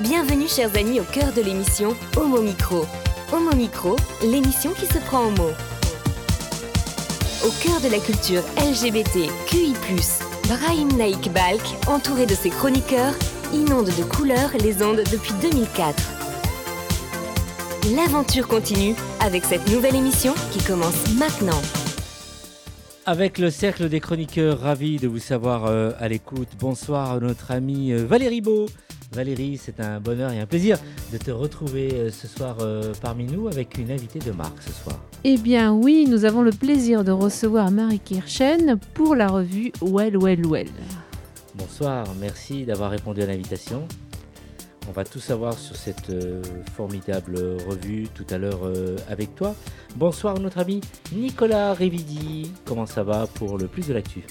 Bienvenue chers amis au cœur de l'émission Homo Micro. Homo Micro, l'émission qui se prend en mots. Au cœur de la culture LGBT, QI+, Brahim Naik Balk, entouré de ses chroniqueurs, inonde de couleurs les ondes depuis 2004. L'aventure continue avec cette nouvelle émission qui commence maintenant. Avec le cercle des chroniqueurs, ravi de vous savoir euh, à l'écoute. Bonsoir à notre amie euh, Valérie Beau. Valérie, c'est un bonheur et un plaisir de te retrouver euh, ce soir euh, parmi nous avec une invitée de marque ce soir. Eh bien oui, nous avons le plaisir de recevoir Marie Kirchen pour la revue Well Well Well. Bonsoir, merci d'avoir répondu à l'invitation. On va tout savoir sur cette euh, formidable revue tout à l'heure avec toi. Bonsoir notre ami Nicolas Rividi. Comment ça va pour le plus de l'actu?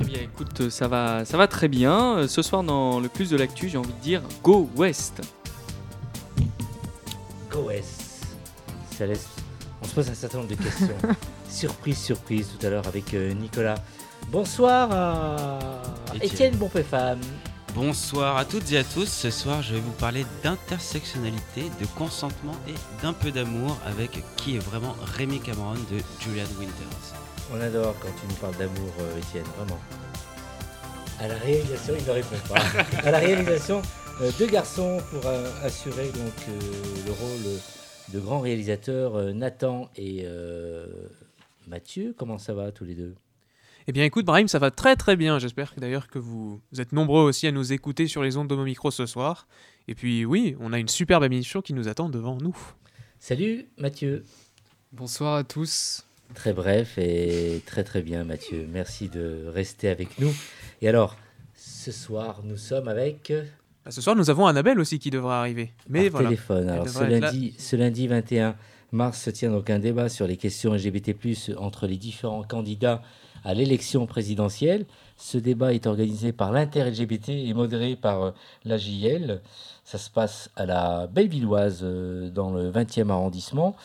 Eh bien écoute, ça va, ça va très bien. Euh, Ce soir dans le plus de l'actu, j'ai envie de dire Go West. Go West. Ça laisse... On se pose un certain nombre de questions. surprise, surprise tout à l'heure avec euh, Nicolas. Bonsoir à Étienne. Étienne Bonpéfam. Bonsoir à toutes et à tous. Ce soir, je vais vous parler d'intersectionnalité, de consentement et d'un peu d'amour avec qui est vraiment Rémi Cameron de Julian Winters. On adore quand tu nous parles d'amour, euh, Étienne, vraiment. À la réalisation, il ne répond pas. à la réalisation, euh, deux garçons pour euh, assurer donc euh, le rôle de grands réalisateurs, euh, Nathan et euh, Mathieu. Comment ça va tous les deux? Eh bien écoute Brahim, ça va très très bien. J'espère d'ailleurs que vous, vous êtes nombreux aussi à nous écouter sur les ondes de mon micro ce soir. Et puis oui, on a une superbe émission qui nous attend devant nous. Salut Mathieu. Bonsoir à tous. Très bref et très très bien Mathieu. Merci de rester avec nous. Et alors, ce soir, nous sommes avec... Bah, ce soir, nous avons Annabelle aussi qui devra arriver. Mais par voilà. téléphone. Alors, ce lundi, ce lundi 21 mars se tient donc un débat sur les questions LGBT+, entre les différents candidats à l'élection présidentielle. Ce débat est organisé par l'Inter-LGBT et modéré par euh, la JL. Ça se passe à la Bellevilloise, euh, dans le 20e arrondissement,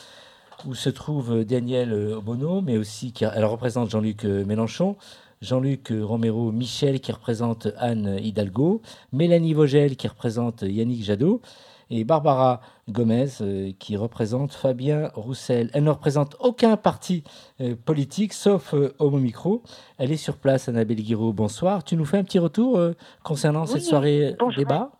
où se trouve Daniel euh, Obono, mais aussi, qui, elle représente Jean-Luc euh, Mélenchon, Jean-Luc euh, Romero Michel, qui représente Anne Hidalgo, Mélanie Vogel, qui représente Yannick Jadot, et Barbara Gomez, euh, qui représente Fabien Roussel. Elle ne représente aucun parti euh, politique, sauf euh, Homo Micro. Elle est sur place, Annabelle Guiraud. Bonsoir. Tu nous fais un petit retour euh, concernant cette soirée euh, débat?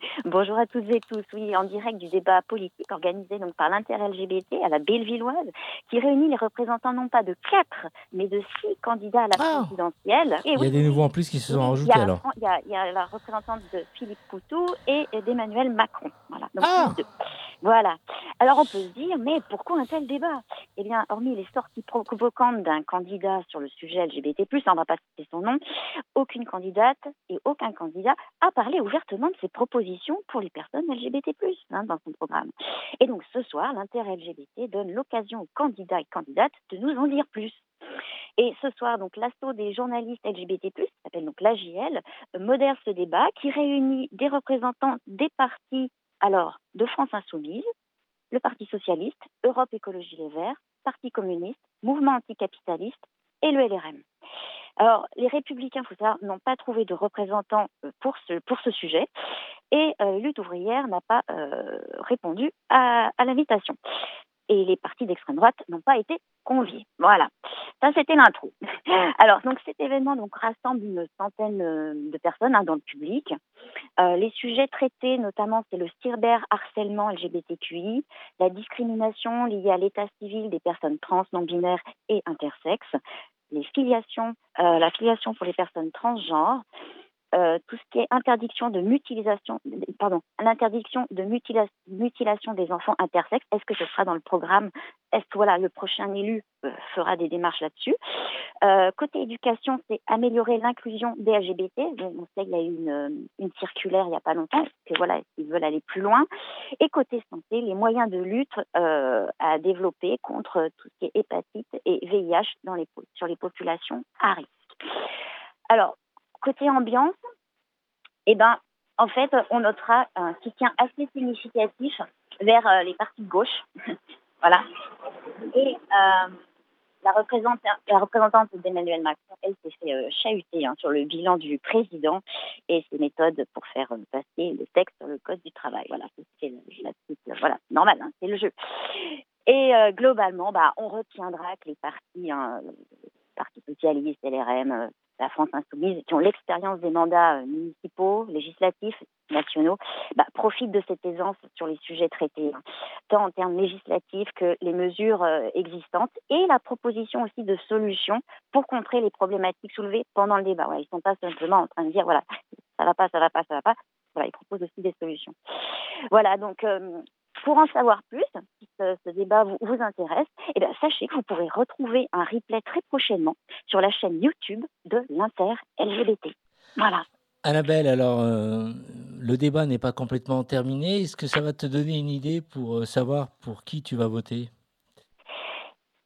Bonjour à toutes et tous. Oui, en direct du débat politique organisé donc par l'Inter-LGBT à la Bellevilloise, qui réunit les représentants non pas de quatre, mais de six candidats à la Ah. présidentielle. Et Il y a oui, des nouveaux en plus qui se sont rajoutés il y a, alors. Il y, a, il y a la représentante de Philippe Poutou et d'Emmanuel Macron. Voilà. Donc, Ah. deux. Voilà. Alors on peut se dire, mais pourquoi un tel débat? Eh bien, hormis les sorties provocantes d'un candidat sur le sujet LGBT+, on ne va pas citer son nom, aucune candidate et aucun candidat a parlé ouvertement de ses propositions pour les personnes LGBT+, hein, dans son programme. Et donc ce soir, l'Inter-LGBT donne l'occasion aux candidats et candidates de nous en dire plus. Et ce soir, donc, l'assaut des journalistes LGBT+, qui s'appelle donc l'AJL, modère ce débat qui réunit des représentants des partis, alors, de France Insoumise, le Parti Socialiste, Europe Écologie Les Verts, Parti Communiste, Mouvement Anticapitaliste et le LRM. Alors, les Républicains, faut savoir, n'ont pas trouvé de représentants euh, pour ce, pour ce sujet et euh, Lutte ouvrière n'a pas euh, répondu à, à l'invitation. Et les partis d'extrême droite n'ont pas été conviés. Voilà, ça c'était l'intro. Alors, donc cet événement donc, rassemble une centaine de personnes hein, dans le public. Euh, les sujets traités, notamment, c'est le cyber harcèlement LGBTQI, la discrimination liée à l'état civil des personnes trans, non-binaires et intersexes, les filiations, euh, la filiation pour les personnes transgenres, euh, tout ce qui est interdiction de mutilation, pardon, l'interdiction de mutila- mutilation des enfants intersexes. Est-ce que ce sera dans le programme? Est-ce que voilà, le prochain élu euh, fera des démarches là-dessus? Euh, Côté éducation, c'est améliorer l'inclusion des LGBT. Donc, on sait qu'il y a eu une, euh, une circulaire il n'y a pas longtemps, que voilà, ils veulent aller plus loin. Et côté santé, les moyens de lutte euh, à développer contre tout ce qui est hépatite et VIH dans les, sur les populations à risque. Alors, côté ambiance, eh ben, en fait, on notera un soutien assez significatif vers euh, les partis de gauche. voilà. Et euh, la, représentante d'Emmanuel Macron, elle s'est fait euh, chahuter hein, sur le bilan du président et ses méthodes pour faire passer le texte sur le code du travail. Voilà, c'est la petite, voilà, normal, hein, c'est le jeu. Et globalement, bah, on retiendra que les partis, hein, le Parti socialiste, LRM, la France insoumise, qui ont l'expérience des mandats euh, municipaux, législatifs, nationaux, bah, profitent de cette aisance sur les sujets traités, hein. tant en termes législatifs que les mesures euh, existantes et la proposition aussi de solutions pour contrer les problématiques soulevées pendant le débat. ils ne sont pas simplement en train de dire, voilà, ça va pas, ça va pas, ça va pas. Voilà, ils proposent aussi des solutions. Voilà, donc euh, pour en savoir plus, si ce, débat vous, intéresse, eh bien, sachez que vous pourrez retrouver un replay très prochainement sur la chaîne YouTube de l'Inter LGBT. Voilà. Annabelle, alors euh, le débat n'est pas complètement terminé. Est-ce que ça va te donner une idée pour euh, savoir pour qui tu vas voter?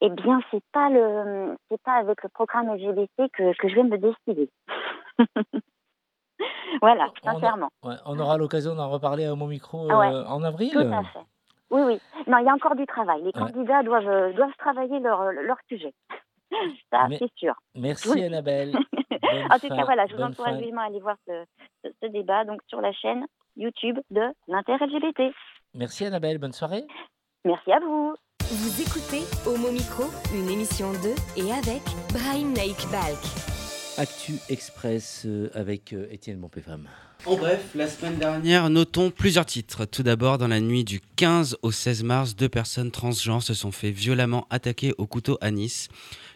Eh bien, c'est pas le, c'est pas avec le programme LGBT que, que je vais me décider. voilà, sincèrement. On, aura l'occasion d'en reparler à mon micro euh, en avril. Tout à fait. Oui, oui. Non, il y a encore du travail. Les candidats doivent, euh, doivent travailler leur, leur sujet. Ça, c'est sûr. Merci Annabelle. en tout cas, voilà, je vous encourage vivement à aller voir ce, ce, débat donc, sur la chaîne YouTube de l'Inter-LGBT. Merci Annabelle, bonne soirée. Merci à vous. Vous écoutez Homo Micro, une émission de et avec Brahim Naik Balk. Actu Express euh, avec euh, Étienne Bonpéfam. En bref, la semaine dernière, notons plusieurs titres. Tout d'abord, dans la nuit du 15 au 16 mars, deux personnes transgenres se sont fait violemment attaquer au couteau à Nice.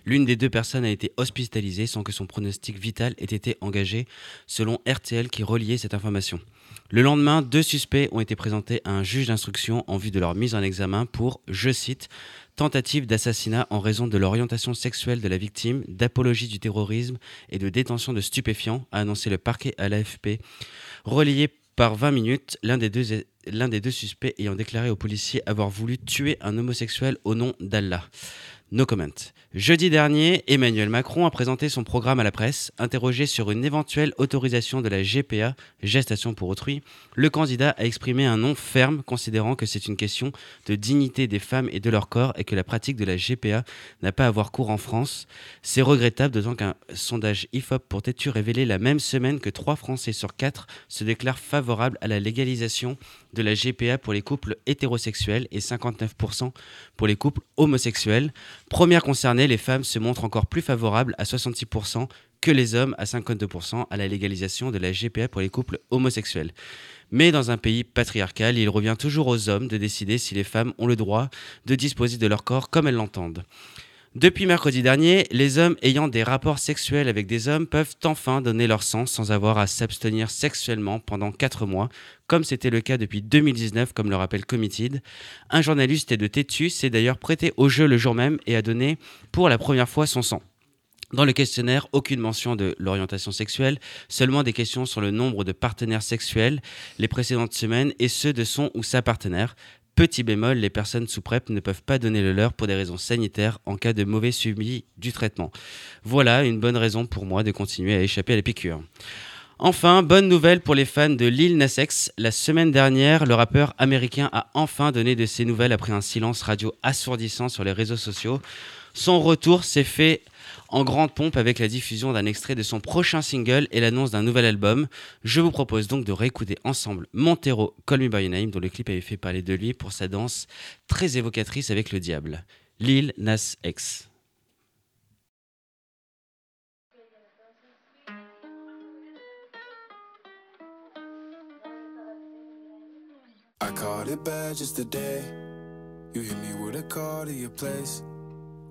L'une des deux personnes a été hospitalisée sans que son pronostic vital ait été engagé, selon RTL qui reliait cette information. Le lendemain, deux suspects ont été présentés à un juge d'instruction en vue de leur mise en examen pour, je cite, tentative d'assassinat en raison de l'orientation sexuelle de la victime, d'apologie du terrorisme et de détention de stupéfiants, a annoncé le parquet à l'AFP. Relayé par 20 minutes, l'un des, deux, suspects ayant déclaré aux policiers avoir voulu tuer un homosexuel au nom d'Allah. No comment. Jeudi dernier, Emmanuel Macron a présenté son programme à la presse. Interrogé sur une éventuelle autorisation de la GPA, gestation pour autrui, le candidat a exprimé un non ferme, considérant que c'est une question de dignité des femmes et de leur corps et que la pratique de la GPA n'a pas à avoir cours en France. C'est regrettable, d'autant qu'un sondage IFOP pour Tétu révélait la même semaine que 3 Français sur 4 se déclarent favorables à la légalisation de la GPA pour les couples hétérosexuels et 59% pour les couples homosexuels. Première concernée, les femmes se montrent encore plus favorables à 66% que les hommes à 52% à la légalisation de la GPA pour les couples homosexuels. Mais dans un pays patriarcal, il revient toujours aux hommes de décider si les femmes ont le droit de disposer de leur corps comme elles l'entendent. Depuis mercredi dernier, les hommes ayant des rapports sexuels avec des hommes peuvent enfin donner leur sang sans avoir à s'abstenir sexuellement pendant 4 mois, comme c'était le cas depuis 2019, comme le rappelle Committed. Un journaliste de Tétus s'est d'ailleurs prêté au jeu le jour même et a donné pour la première fois son sang. Dans le questionnaire, aucune mention de l'orientation sexuelle, seulement des questions sur le nombre de partenaires sexuels les précédentes semaines et ceux de son ou sa partenaire. Petit bémol, les personnes sous PrEP ne peuvent pas donner le leur pour des raisons sanitaires en cas de mauvais suivi du traitement. Voilà une bonne raison pour moi de continuer à échapper à la piqûre. Enfin, bonne nouvelle pour les fans de Lil Nas X. La semaine dernière, le rappeur américain a enfin donné de ses nouvelles après un silence radio assourdissant sur les réseaux sociaux. Son retour s'est fait en grande pompe avec la diffusion d'un extrait de son prochain single et l'annonce d'un nouvel album. Je vous propose donc de réécouter ensemble Montero Call Me By dont le clip avait fait parler de lui pour sa danse très évocatrice avec le diable. Lil Nas X.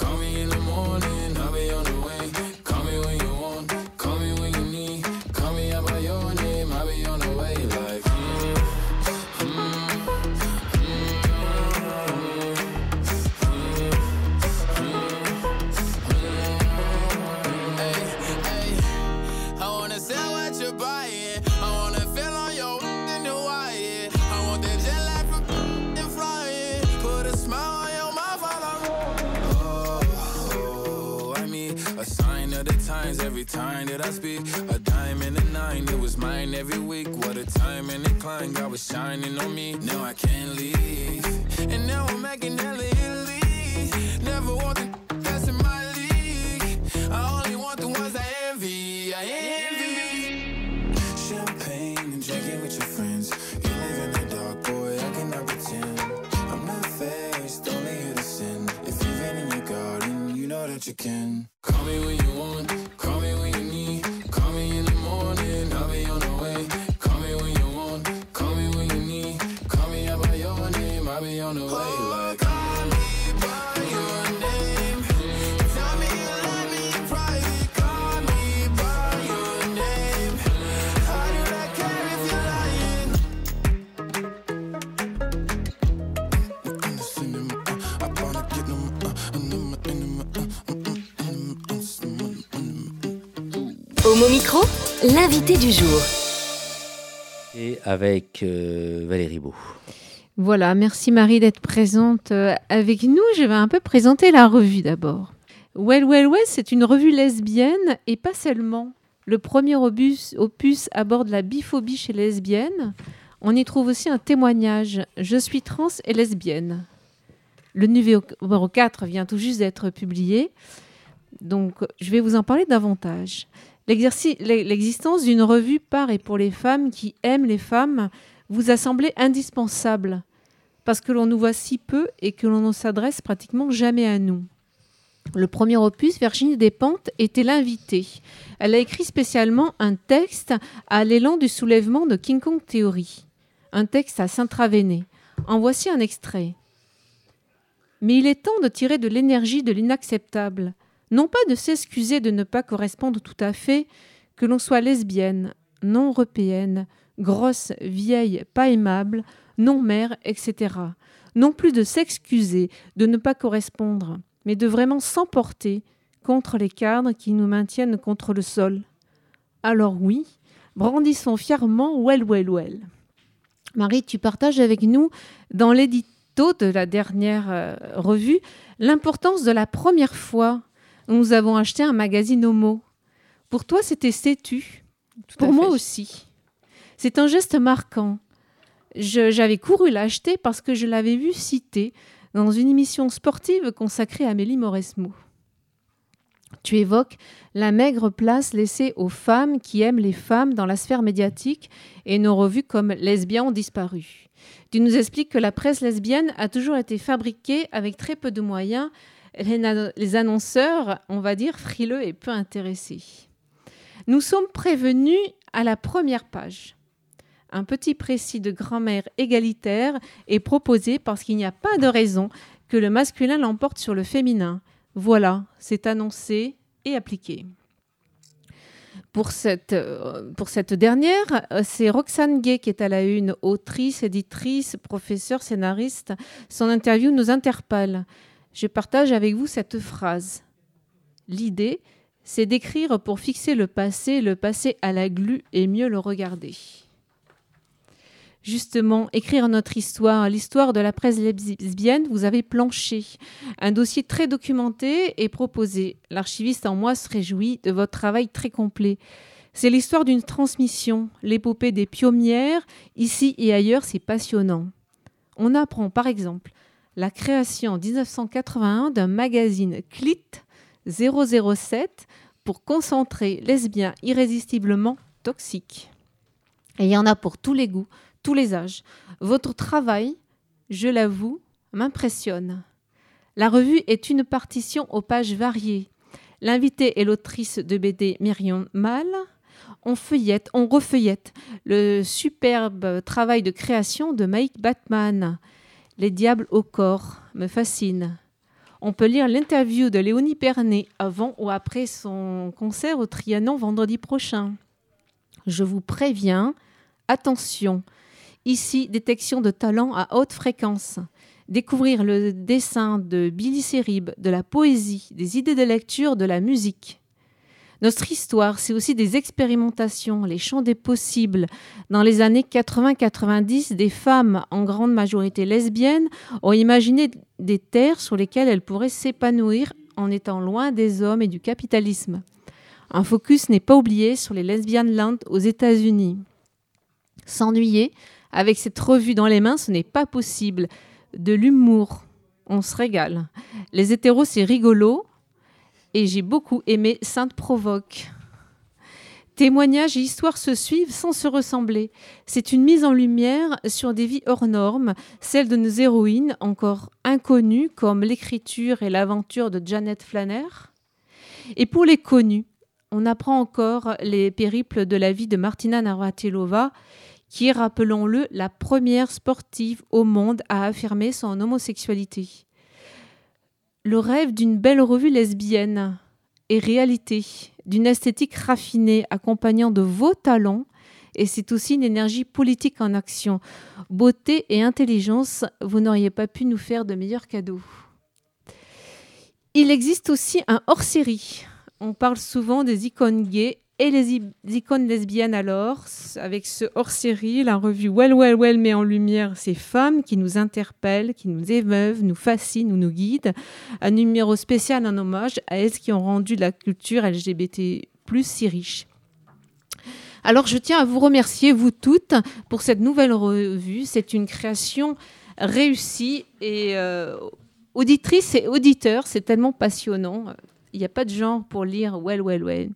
Call me speak. A dime and a nine, it was mine every week. What a time and a climb, God was shining on me. Now I can't leave. And now I'm making hella Italy. Never want the that's in my league. I only want the ones I envy. I envy. Champagne and drinking with your friends. You live in the dark, boy, I cannot pretend. I'm not faced, only here to sin. If you've been in your garden, you know that you can. Call me when you want, Homo Micro, l'invité du jour. Et avec euh, Valérie Beau. Voilà, merci Marie d'être présente euh, avec nous. Je vais un peu présenter la revue d'abord. Well Well Well, c'est une revue lesbienne et pas seulement. Le premier opus, opus aborde la biphobie chez les lesbiennes. On y trouve aussi un témoignage Je suis trans et lesbienne. Le numéro 4 vient tout juste d'être publié. Donc, je vais vous en parler davantage. L'existence d'une revue par et pour les femmes qui aiment les femmes vous a semblé indispensable parce que l'on nous voit si peu et que l'on ne s'adresse pratiquement jamais à nous. Le premier opus, Virginie Despentes, était l'invitée. Elle a écrit spécialement un texte à l'élan du soulèvement de King Kong Theory, un texte à s'intravéner. En voici un extrait. Mais il est temps de tirer de l'énergie de l'inacceptable, non pas de s'excuser de ne pas correspondre tout à fait, que l'on soit lesbienne, non européenne, grosse, vieille, pas aimable, non mère, etc. Non plus de s'excuser de ne pas correspondre, mais de vraiment s'emporter contre les cadres qui nous maintiennent contre le sol. Alors oui, brandissons fièrement Well Well Well. Marie, tu partages avec nous dans l'édito de la dernière euh, revue l'importance de la première fois nous avons acheté un magazine homo. Pour toi, c'était sais-tu? Pour moi aussi. C'est un geste marquant. J'avais couru l'acheter parce que je l'avais vu cité dans une émission sportive consacrée à Amélie Mauresmo. Tu évoques la maigre place laissée aux femmes qui aiment les femmes dans la sphère médiatique et nos revues comme lesbiens ont disparu. Tu nous expliques que la presse lesbienne a toujours été fabriquée avec très peu de moyens, les, annonceurs, on va dire, frileux et peu intéressés. Nous sommes prévenus à la première page. Un petit précis de grammaire égalitaire est proposé parce qu'il n'y a pas de raison que le masculin l'emporte sur le féminin. Voilà, c'est annoncé et appliqué. Pour cette, euh, pour cette dernière, euh, c'est Roxane Gay qui est à la une, autrice, éditrice, professeure, scénariste. Son interview nous interpelle. Je partage avec vous cette phrase. L'idée, c'est d'écrire pour fixer le passé, le passé à la glu et mieux le regarder. Justement, écrire notre histoire, l'histoire de la presse lesbienne, vous avez planché. Un dossier très documenté et proposé. L'archiviste en moi se réjouit de votre travail très complet. C'est l'histoire d'une transmission, l'épopée des pionnières, ici et ailleurs, c'est passionnant. On apprend par exemple la création en 1981 d'un magazine Clit 007 pour concentrer lesbiens irrésistiblement toxiques. Et il y en a pour tous les goûts, tous les âges. Votre travail, je l'avoue, m'impressionne. La revue est une partition aux pages variées. L'invitée est l'autrice de BD Myriam Mal. On feuillette, on refeuillette le superbe travail de création de Mike Batman. Les diables au corps me fascinent. On peut lire l'interview de Léonie Pernet avant ou après son concert au Trianon vendredi prochain. Je vous préviens, attention, ici détection de talent à haute fréquence. Découvrir le dessin de Billy Serib, de la poésie, des idées de lecture, de la musique. Notre histoire, c'est aussi des expérimentations, les champs des possibles. Dans les années 80-90, des femmes, en grande majorité lesbiennes, ont imaginé des terres sur lesquelles elles pourraient s'épanouir en étant loin des hommes et du capitalisme. Un focus n'est pas oublié sur les lesbiennes land aux États-Unis. S'ennuyer avec cette revue dans les mains, ce n'est pas possible. De l'humour, on se régale. Les hétéros, c'est rigolo. Et j'ai beaucoup aimé Sainte Provoque. Témoignages et histoires se suivent sans se ressembler. C'est une mise en lumière sur des vies hors normes, celles de nos héroïnes encore inconnues comme l'écriture et l'aventure de Janet Flanner. Et pour les connus, on apprend encore les périples de la vie de Martina Navratilova, qui est, rappelons-le, la première sportive au monde à affirmer son homosexualité. Le rêve d'une belle revue lesbienne est réalité, d'une esthétique raffinée accompagnant de vos talents, et c'est aussi une énergie politique en action. Beauté et intelligence, vous n'auriez pas pu nous faire de meilleurs cadeaux. Il existe aussi un hors-série. On parle souvent des icônes gays et les icônes lesbiennes alors, avec ce hors-série, la revue Well Well Well met en lumière ces femmes qui nous interpellent, qui nous émeuvent, nous fascinent ou nous guident. Un numéro spécial en hommage à elles qui ont rendu la culture LGBT plus si riche. Alors je tiens à vous remercier, vous toutes, pour cette nouvelle revue. C'est une création réussie et euh, auditrice et auditeur, c'est tellement passionnant. Il n'y a pas de genre pour lire Well Well Well.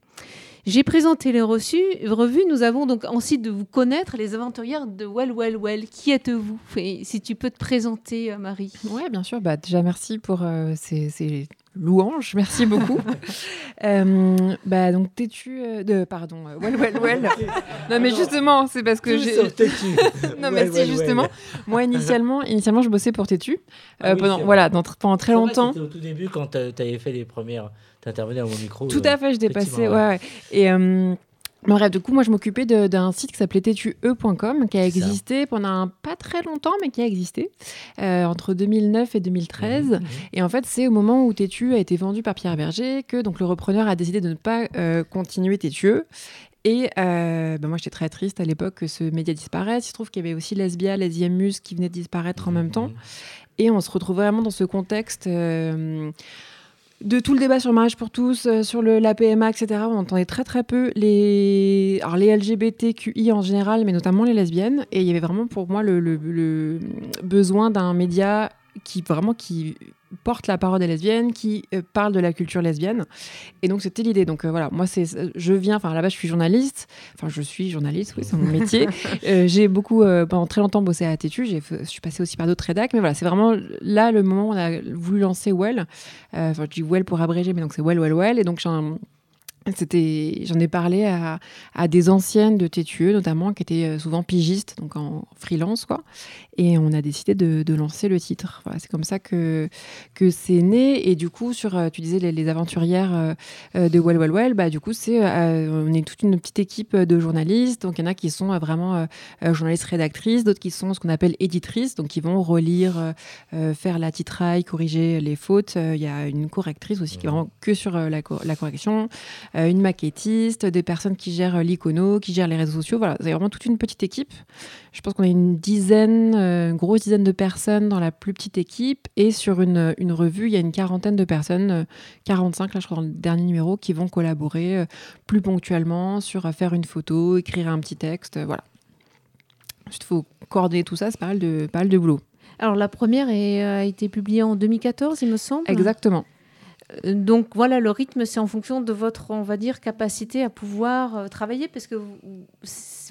J'ai présenté les reçus, revues. Nous avons donc ensuite de vous connaître les aventurières de Well Well Well. Qui êtes-vous? Si tu peux te présenter, euh, Marie. Oui, bien sûr. Bah, déjà, merci pour euh, ces, louanges. Merci beaucoup. euh, bah, donc. Euh, de, pardon, Well Well Well. non, mais justement, c'est parce que j'ai. non, mais c'est justement. Moi, initialement, initialement, je bossais pour Tétu. Ah pendant, voilà, pendant très longtemps. C'était au tout début quand tu avais fait les premières intervenais à mon micro. Tout à fait, je dépassais. Ouais. ouais. Et. Euh, bref, du coup, moi, je m'occupais d'un site qui s'appelait tétue.com, qui a existé pendant un, pas très longtemps, mais qui a existé euh, entre 2009 et 2013. Mmh, mmh. Et en fait, c'est au moment où Tétu a été vendu par Pierre Berger que donc le repreneur a décidé de ne pas euh, continuer Tétu. Et euh, ben moi, j'étais très triste à l'époque que ce média disparaisse. Il se trouve qu'il y avait aussi Lesbia, les Muse qui venaient de disparaître en même temps. Et on se retrouve vraiment dans ce contexte de tout le débat sur le mariage pour tous, euh, sur le, la PMA, etc., on entendait très très peu les, LGBTQI en général, mais notamment les lesbiennes. Et il y avait vraiment pour moi le besoin d'un média qui vraiment qui porte la parole des lesbiennes, qui euh, parle de la culture lesbienne. Et donc c'était l'idée. Donc euh, voilà, moi c'est, je viens, enfin base je suis journaliste, enfin je suis journaliste, oui c'est mon métier. Euh, j'ai beaucoup pendant très longtemps bossé à Tétu, j'ai, je suis passée aussi par d'autres rédacs, mais voilà c'est vraiment là le moment où on a voulu lancer Well. Enfin je dis Well pour abréger, mais donc c'est Well Well Well. Et donc j'ai un c'était, j'en ai parlé à, à, des anciennes de Tétueux, notamment, qui étaient euh, souvent pigistes, donc en freelance, quoi. Et on a décidé de, de lancer le titre. Voilà, c'est comme ça que, que c'est né. Et du coup, sur, euh, tu disais, les, les aventurières euh, de Well Well Well, bah, du coup, c'est, on est toute une petite équipe de journalistes. Donc, il y en a qui sont vraiment journalistes rédactrices, d'autres qui sont ce qu'on appelle éditrices, donc qui vont relire, faire la titraille, corriger les fautes. Il y a une correctrice aussi qui est vraiment que sur la, la correction. Euh, une maquettiste, des personnes qui gèrent l'icono, qui gèrent les réseaux sociaux. Voilà, c'est vraiment toute une petite équipe. Je pense qu'on a une dizaine, euh, une grosse dizaine de personnes dans la plus petite équipe. Et sur une, une revue, il y a une quarantaine de personnes, 45 euh, là je crois dans le dernier numéro, qui vont collaborer plus ponctuellement sur faire une photo, écrire un petit texte. voilà. Il faut coordonner tout ça, c'est pas mal de, pas mal de boulot. Alors la première a été publiée en 2014, il me semble. Exactement. Donc voilà, le rythme, c'est en fonction de votre, on va dire, capacité à pouvoir euh, travailler, parce que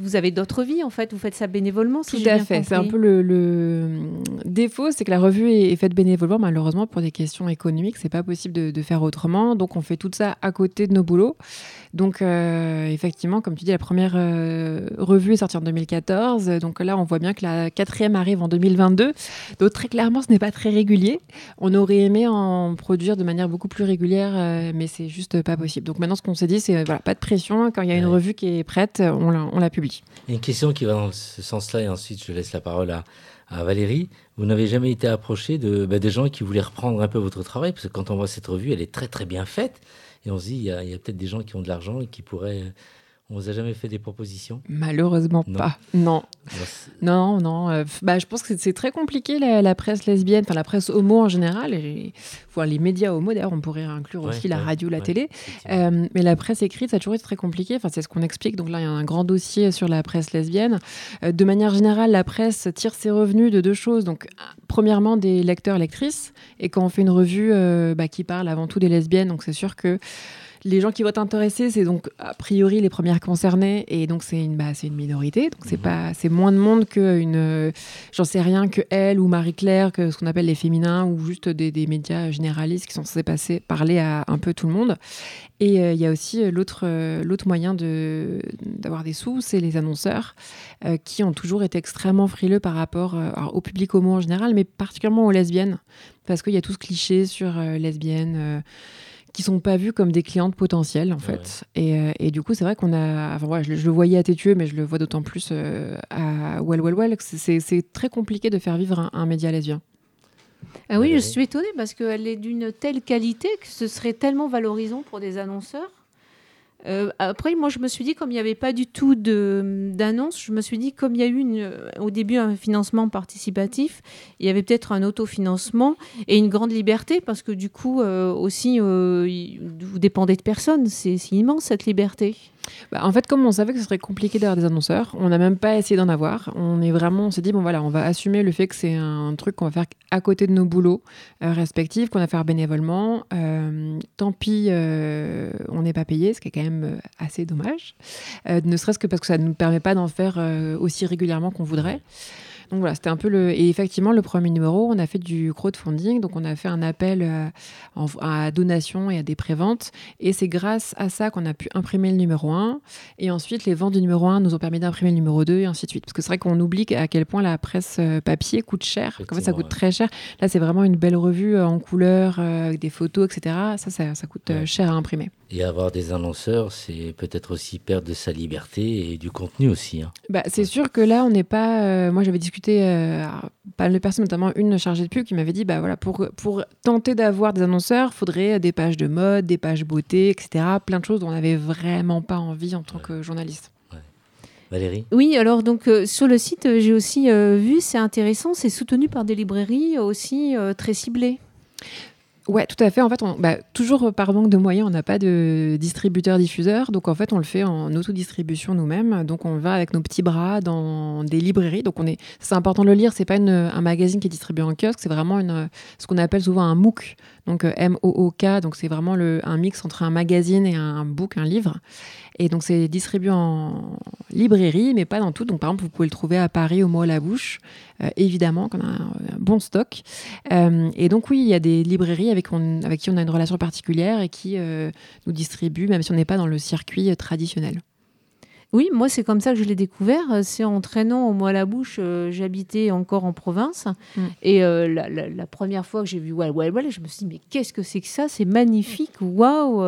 vous, avez d'autres vies, en fait. Vous faites ça bénévolement, si Tout à fait. C'est un peu le, défaut, c'est que la revue est, faite bénévolement. Malheureusement, pour des questions économiques, c'est pas possible de, faire autrement. Donc, on fait tout ça à côté de nos boulots. Donc, euh, effectivement, comme tu dis, la première revue est sortie en 2014. Donc là, on voit bien que la quatrième arrive en 2022. Donc, très clairement, ce n'est pas très régulier. On aurait aimé en produire de manière beaucoup plus régulière, euh, mais c'est juste pas possible. Donc maintenant, ce qu'on s'est dit, c'est voilà, pas de pression. Quand il y a une revue qui est prête, on la, on la publie. Une question qui va dans ce sens-là, et ensuite je laisse la parole à, Valérie. Vous n'avez jamais été approché de bah, des gens qui voulaient reprendre un peu votre travail, parce que quand on voit cette revue, elle est très très bien faite, et on se dit, il y a peut-être des gens qui ont de l'argent et qui pourraient On vous a jamais fait des propositions? Malheureusement Non. pas. Non. C'est- Non, non. euh, bah, je pense que c'est très compliqué la, la presse lesbienne, enfin la presse homo en général, et enfin, les médias homo d'ailleurs, on pourrait inclure Ouais, aussi la radio, la ouais, télé. Euh, mais la presse écrite, ça a toujours été très compliqué. Enfin, c'est ce qu'on explique. Donc là, il y a un grand dossier sur la presse lesbienne. Euh, de manière générale, la presse tire ses revenus de deux choses. Donc, ah, premièrement, des lecteurs, lectrices. Et quand on fait une revue bah, qui parle avant tout des lesbiennes, donc c'est sûr que les gens qui vont être intéressés, c'est donc a priori les premières concernées, et donc c'est une, bah, c'est une minorité, donc c'est Mhm. pas, c'est moins de monde que une, euh, j'en sais rien, que elle ou Marie Claire, que ce qu'on appelle les féminins, ou juste des, des médias généralistes qui sont censés passer, parler à un peu tout le monde. Et euh, il y a aussi euh, l'autre, euh, l'autre moyen de, d'avoir des sous, c'est les annonceurs, qui ont toujours été extrêmement frileux par rapport alors, au public homo en général, mais particulièrement aux lesbiennes, parce qu'il y a tout ce cliché sur lesbiennes. Qui sont pas vues comme des clientes potentielles en fait. Et, euh, et du coup, c'est vrai qu'on a. Enfin, voilà, je, le- je le voyais à Tétueux, mais je le vois d'autant plus euh, à Well Well Well. c'est- très compliqué de faire vivre un, un média lesbien. Ah oui, je Valérie suis étonnée parce qu'elle est d'une telle qualité que ce serait tellement valorisant pour des annonceurs. Euh, après, moi, je me suis dit, comme il n'y avait pas du tout d'annonce, je me suis dit, comme il y a eu au début un financement participatif, il y avait peut-être un autofinancement et une grande liberté parce que du coup, euh, aussi, euh, vous dépendez de personne. C'est immense cette liberté. Bah, en fait, comme on savait que ce serait compliqué d'avoir des annonceurs, on n'a même pas essayé d'en avoir. On est vraiment, on s'est dit bon voilà, on va assumer le fait que c'est un truc qu'on va faire à côté de nos boulots euh, respectifs, qu'on va faire bénévolement. Euh, tant pis, euh, on n'est pas payé, ce qui est quand même assez dommage. Ne serait-ce que parce que ça ne nous permet pas d'en faire aussi régulièrement qu'on voudrait. Donc voilà, c'était un peu le. Et effectivement, le premier numéro, on a fait du crowdfunding. Donc on a fait un appel euh, en- à donation et à des préventes. Et c'est grâce à ça qu'on a pu imprimer le numéro 1. Et ensuite, les ventes du numéro 1 nous ont permis d'imprimer le numéro 2 et ainsi de suite. Parce que c'est vrai qu'on oublie à quel point la presse euh, papier coûte cher. Qu'en fait, ça coûte très cher. Là, c'est vraiment une belle revue euh, en couleur, avec des photos, etc. Ça, ça, ça coûte Ouais. cher à imprimer. Et avoir des annonceurs, c'est peut-être aussi perdre de sa liberté et du contenu aussi. hein. Bah, c'est sûr que là, on n'est pas. euh, moi, j'avais discuté, euh, pas mal de personnes, notamment une chargée de pub, qui m'avait dit bah, voilà, pour, pour tenter d'avoir des annonceurs, il faudrait des pages de mode, des pages beauté, etc. Plein de choses dont on n'avait vraiment pas envie en tant que journaliste. Valérie? Oui, alors donc euh, sur le site, euh, j'ai aussi euh, vu, c'est intéressant, c'est soutenu par des librairies aussi euh, très ciblées. Ouais, tout à fait. En fait, on, bah, toujours par manque de moyens, on n'a pas de distributeur-diffuseur. Donc, en fait, on le fait en autodistribution nous-mêmes. Donc, on va avec nos petits bras dans des librairies. Donc, on est, c'est important de le lire. C'est pas un magazine qui est distribué en kiosque. C'est vraiment ce qu'on appelle souvent un MOOC. Donc, euh, M-O-O-K. Donc, c'est vraiment le, un mix entre un magazine et un book, un livre. Et donc, c'est distribué en librairie, mais pas dans tout. Donc, par exemple, vous pouvez le trouver à Paris, au mot à la bouche. Euh, évidemment, qu'on a un, bon stock. Euh, et donc, oui, il y a des librairies avec, qui on a une relation particulière et qui nous distribuent, même si on n'est pas dans le circuit traditionnel. Oui, moi c'est comme ça que je l'ai découvert. Euh, C'est en traînant au mois à la bouche. euh, J'habitais encore en province Mm. et euh, la, la- la première fois que j'ai vu Well Well Well, je me suis dit mais qu'est-ce que c'est que ça? C'est magnifique, waouh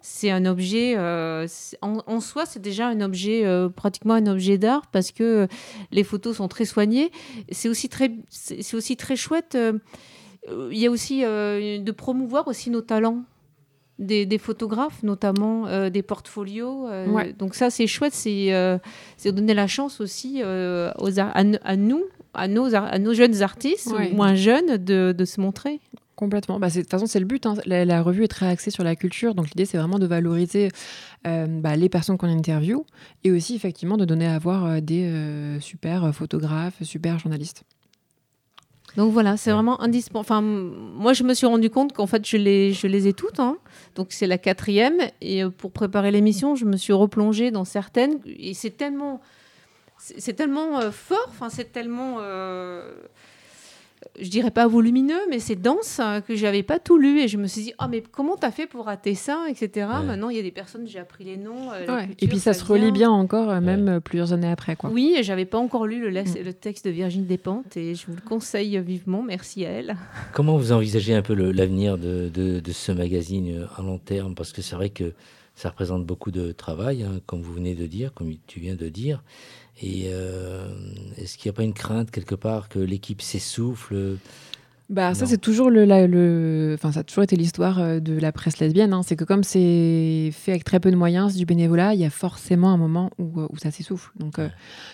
C'est un objet euh, en, en soi, c'est déjà un objet pratiquement un objet d'art parce que les photos sont très soignées. C'est aussi très c'est aussi très chouette. Il y a aussi de promouvoir aussi nos talents. Des, des photographes, notamment euh, des portfolios. euh, Ouais. Donc ça, c'est chouette. C'est euh, donner la chance aussi euh, aux à, nous, à nos, à nos jeunes artistes, Ouais. ou moins jeunes, de, de se montrer. Complètement. Bah, de toute façon, c'est le but. hein. La, la revue est très axée sur la culture. Donc, l'idée, c'est vraiment de valoriser euh, bah, les personnes qu'on interviewe et aussi, effectivement, de donner à voir des euh, super photographes, super journalistes. Donc voilà, c'est vraiment indispensable. Enfin, moi, je me suis rendu compte qu'en fait, je les, je les ai toutes. hein. Donc c'est la quatrième. Et euh, pour préparer l'émission, je me suis replongée dans certaines. Et c'est tellement, c'est c'est tellement euh, fort. Enfin, c'est tellement, euh, je dirais pas volumineux, mais c'est dense hein, que j'avais pas tout lu. Et je me suis dit, ah mais comment t'as fait pour rater ça, etc. Maintenant, il y a des personnes, j'ai appris les noms. euh. Et puis, ça, se relit vient. bien encore, euh, même euh, plusieurs années après. Quoi. Oui, et j'avais pas encore lu le, lex- le texte de Virginie Despentes et je vous le conseille vivement. Merci à elle. Comment vous envisagez un peu l'avenir de, de- de ce magazine à long terme? Parce que c'est vrai que ça représente beaucoup de travail, hein, comme vous venez de dire, comme tu viens de dire. Et euh, est-ce qu'il n'y a pas une crainte quelque part que l'équipe s'essouffle? Bah, ça, c'est toujours le, la- le... Enfin, ça a toujours été l'histoire euh, de la presse lesbienne. hein. C'est que comme c'est fait avec très peu de moyens, c'est du bénévolat, il y a forcément un moment où, euh, où ça s'essouffle. Donc, euh,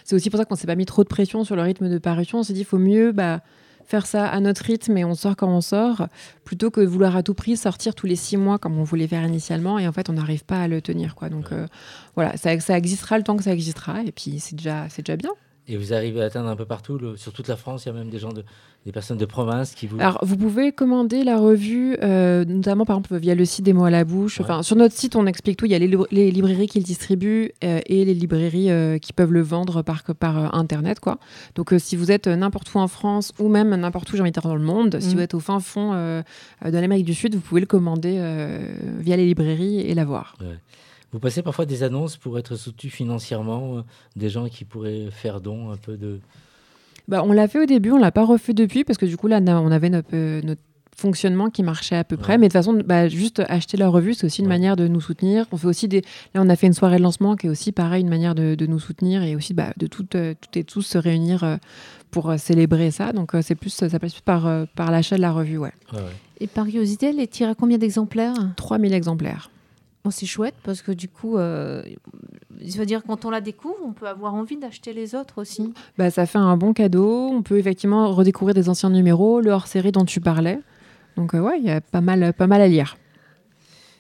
c'est aussi pour ça qu'on s'est pas mis trop de pression sur le rythme de parution. On s'est dit, il faut mieux bah, faire ça à notre rythme et on sort quand on sort, plutôt que vouloir à tout prix sortir tous les six mois comme on voulait faire initialement. Et en fait, on n'arrive pas à le tenir. Quoi. Donc, euh, voilà, ça, ça existera le temps que ça existera. Et puis, c'est déjà, c'est déjà bien. Et vous arrivez à atteindre un peu partout, le- sur toute la France, il y a même des gens de, des personnes de province qui vous. Alors, vous pouvez commander la revue, euh, notamment par exemple via le site des mots à la bouche. Enfin, sur notre site, on explique tout. Il y a les, libra- les librairies qui le distribuent euh, et les librairies euh, qui peuvent le vendre par, par internet, quoi. Donc, si vous êtes n'importe où en France ou même n'importe où, j'ai envie de dire dans le monde, si Mhm. vous êtes au fin fond de l'Amérique du Sud, vous pouvez le commander via les librairies et l'avoir. Ouais. Vous passez parfois des annonces pour être soutenu financièrement, euh, des gens qui pourraient faire don un peu de. Bah, on l'a fait au début, on l'a pas refait depuis parce que du coup là on avait notre, euh, notre fonctionnement qui marchait à peu près. Mais de toute façon, bah, juste acheter la revue, c'est aussi une manière de nous soutenir. On fait aussi des. Là, on a fait une soirée de lancement qui est aussi pareil, une manière de, de nous soutenir et aussi bah, de toutes, euh, toutes et tous se réunir euh, pour euh, célébrer ça. Donc euh, c'est plus ça passe plus par euh, par l'achat de la revue, ouais. Et par curiosité, elle est tirée à combien d'exemplaires? 3000 exemplaires. Oh, c'est chouette parce que du coup, euh, ça veut dire quand on la découvre, on peut avoir envie d'acheter les autres aussi. Bah, ça fait un bon cadeau. On peut effectivement redécouvrir des anciens numéros, le hors-série dont tu parlais. Donc euh, ouais, il y a pas mal, pas mal à lire.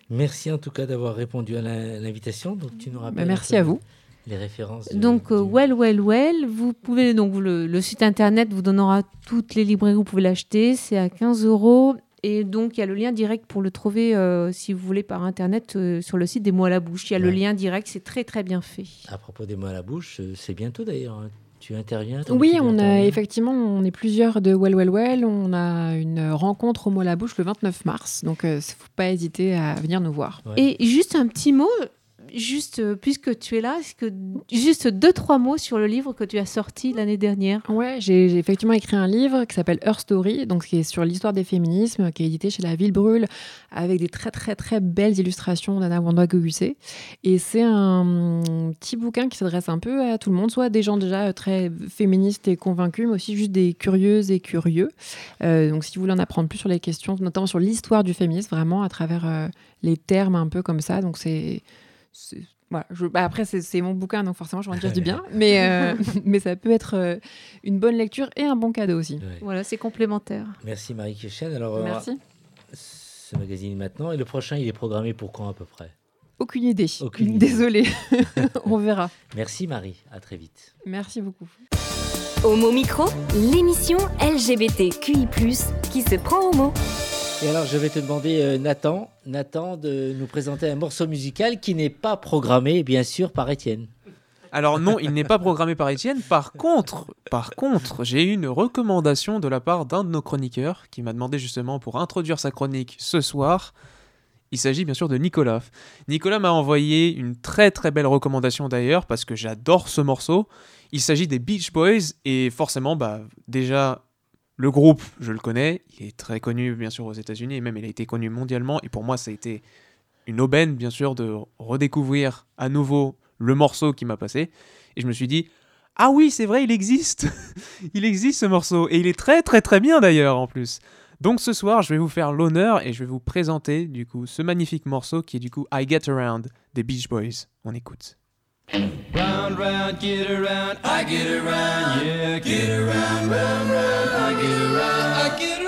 Merci en tout cas d'avoir répondu à l'invitation. Donc tu nous rappelles. Bah, merci un peu à vous. Les références. Donc, euh, well, well, well, vous pouvez, donc le, le site internet vous donnera toutes les librairies où vous pouvez l'acheter. C'est à 15 euros. Et donc, il y a le lien direct pour le trouver, euh, si vous voulez, par internet, euh, sur le site des mots à la bouche. Il y a le lien direct, c'est très, très bien fait. À propos des mots à la bouche, euh, c'est bientôt d'ailleurs. hein. Tu interviens Oui, on a effectivement, on est plusieurs de Well Well Well. On a une rencontre au mot à la bouche le 29 mars. Donc, il ne faut pas hésiter à venir nous voir. Et juste un petit mot, juste euh, puisque tu es là, est-ce que juste deux, trois mots sur le livre que tu as sorti l'année dernière? Ouais, j'ai effectivement écrit un livre qui s'appelle Her Story, donc qui est sur l'histoire des féminismes, qui est édité chez La Ville Brûle, avec des très très très belles illustrations d'Anna Wanda Gogusé. Et c'est un petit bouquin qui s'adresse un peu à tout le monde, soit des gens déjà très féministes et convaincus, mais aussi juste des curieuses et curieux. Euh, donc si vous voulez en apprendre plus sur les questions, notamment sur l'histoire du féminisme, vraiment à travers euh, les termes un peu comme ça, donc c'est- voilà, je- bah après, c'est mon bouquin, donc forcément, je vais en dire du bien. Mais, euh, mais ça peut être euh, une bonne lecture et un bon cadeau aussi. Voilà, c'est complémentaire. Merci Marie Kirchen. Alors, euh, Merci. ce magazine maintenant. Et le prochain, il est programmé pour quand à peu près? Aucune idée. Aucune idée. Désolée. On verra. Merci Marie. À très vite. Merci beaucoup. Homo Micro, l'émission LGBTQI+, qui se prend au mot. Et alors, je vais te demander, euh, Nathan, Nathan, de nous présenter un morceau musical qui n'est pas programmé, bien sûr, par Étienne. Alors non, il n'est pas programmé par Étienne. Par contre, par contre, j'ai eu une recommandation de la part d'un de nos chroniqueurs qui m'a demandé justement pour introduire sa chronique ce soir. Il s'agit bien sûr de Nicolas. Nicolas m'a envoyé une très très belle recommandation d'ailleurs parce que j'adore ce morceau. Il s'agit des Beach Boys et forcément, bah déjà le groupe, je le connais, il est très connu bien sûr aux États-Unis et même il a été connu mondialement et pour moi ça a été une aubaine bien sûr de redécouvrir à nouveau le morceau qui m'a passé. Et je me suis dit ah oui c'est vrai il existe! Il existe ce morceau et il est très très très bien d'ailleurs en plus. Donc ce soir je vais vous faire l'honneur et je vais vous présenter du coup ce magnifique morceau qui est du coup I Get Around des Beach Boys. On écoute Round, round, get around, I get around, yeah, get around, round, round, I get around, I get around,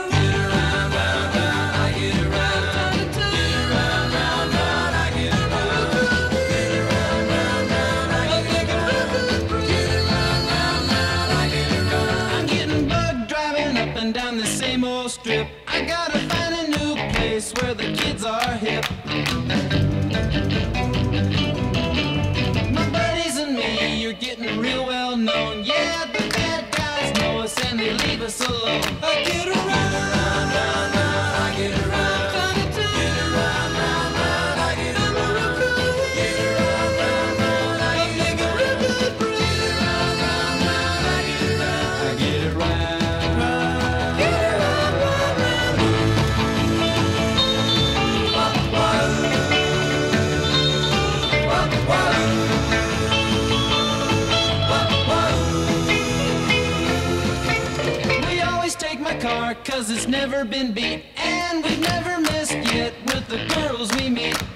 never been beat. And we've never missed yet with the girls we meet.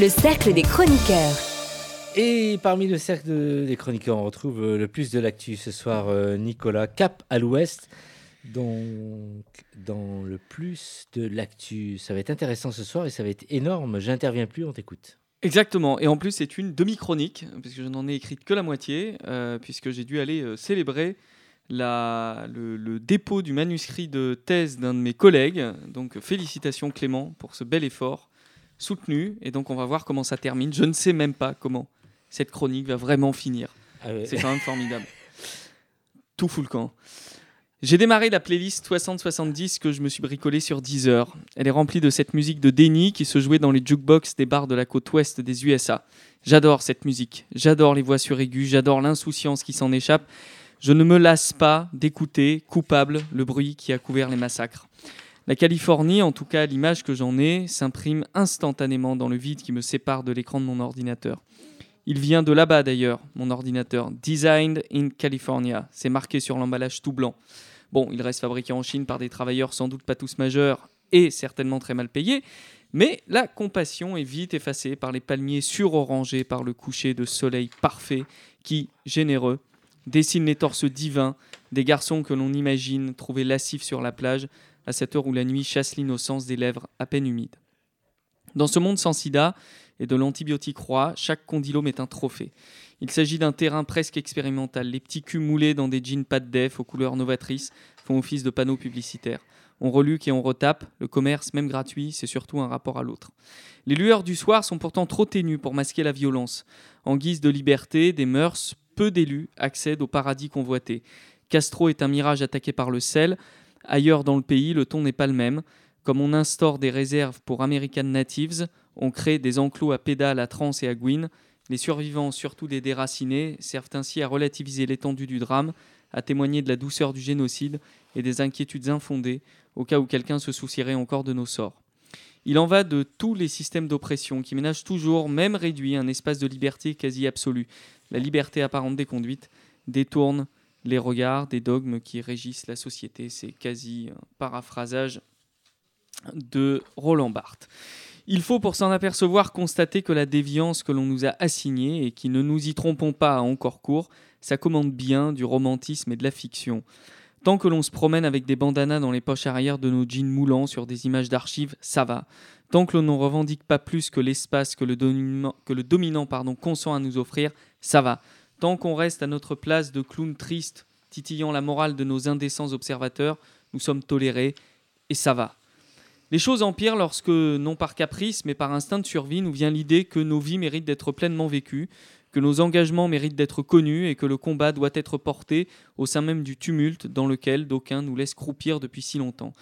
Le cercle des chroniqueurs. Et parmi le cercle de- des chroniqueurs, on retrouve euh, le plus de l'actu ce soir, euh, Nicolas, cap à l'ouest. Donc, dans le plus de l'actu, ça va être intéressant ce soir et ça va être énorme. J'interviens plus, on t'écoute. Exactement. Et en plus, c'est une demi-chronique, puisque je n'en ai écrite que la moitié, euh, puisque j'ai dû aller euh, célébrer la, le, le dépôt du manuscrit de thèse d'un de mes collègues. Donc, félicitations Clément pour ce bel effort soutenu. Et donc, on va voir comment ça termine. Je ne sais même pas comment cette chronique va vraiment finir. Ah ouais. C'est quand même formidable. Tout fout le camp. J'ai démarré la playlist 60-70 que je me suis bricolée sur Deezer. Elle est remplie de cette musique de déni qui se jouait dans les jukebox des bars de la côte ouest des USA. J'adore cette musique, j'adore les voix suraiguës, j'adore l'insouciance qui s'en échappe. Je ne me lasse pas d'écouter, coupable, le bruit qui a couvert les massacres. La Californie, en tout cas l'image que j'en ai, s'imprime instantanément dans le vide qui me sépare de l'écran de mon ordinateur. Il vient de là-bas d'ailleurs, mon ordinateur. Designed in California. C'est marqué sur l'emballage tout blanc. Bon, il reste fabriqué en Chine par des travailleurs sans doute pas tous majeurs et certainement très mal payés, mais la compassion est vite effacée par les palmiers surorangés par le coucher de soleil parfait qui, généreux, dessine les torses divins des garçons que l'on imagine trouver lascifs sur la plage à cette heure où la nuit chasse l'innocence des lèvres à peine humides. Dans ce monde sans sida et de l'antibiotique roi, chaque condylome est un trophée. Il s'agit d'un terrain presque expérimental. Les petits culs moulés dans des jeans pas de def aux couleurs novatrices font office de panneaux publicitaires. On reluque et on retape, le commerce, même gratuit, c'est surtout un rapport à l'autre. Les lueurs du soir sont pourtant trop ténues pour masquer la violence. En guise de liberté, des mœurs, peu d'élus accèdent au paradis convoité. Castro est un mirage attaqué par le sel. Ailleurs dans le pays, le ton n'est pas le même. Comme on instaure des réserves pour American Natives, on crée des enclos à pédales à Trans et à Gwyn. Les survivants, surtout des déracinés, servent ainsi à relativiser l'étendue du drame, à témoigner de la douceur du génocide et des inquiétudes infondées au cas où quelqu'un se soucierait encore de nos sorts. Il en va de tous les systèmes d'oppression qui ménagent toujours, même réduit, un espace de liberté quasi absolu. La liberté apparente des conduites détourne les regards des dogmes qui régissent la société. C'est quasi un paraphrasage de Roland Barthes. Il faut pour s'en apercevoir constater que la déviance que l'on nous a assignée et qui, ne nous y trompons pas, a encore cours, ça commande bien du romantisme et de la fiction. Tant que l'on se promène avec des bandanas dans les poches arrière de nos jeans moulants sur des images d'archives, ça va. Tant que l'on ne revendique pas plus que l'espace que le dominant, que le dominant pardon, consent à nous offrir, ça va. Tant qu'on reste à notre place de clown triste, titillant la morale de nos indécents observateurs, nous sommes tolérés, et ça va. Les choses empirent lorsque, non par caprice, mais par instinct de survie, nous vient l'idée que nos vies méritent d'être pleinement vécues, que nos engagements méritent d'être connus et que le combat doit être porté au sein même du tumulte dans lequel d'aucuns nous laissent croupir depuis si longtemps.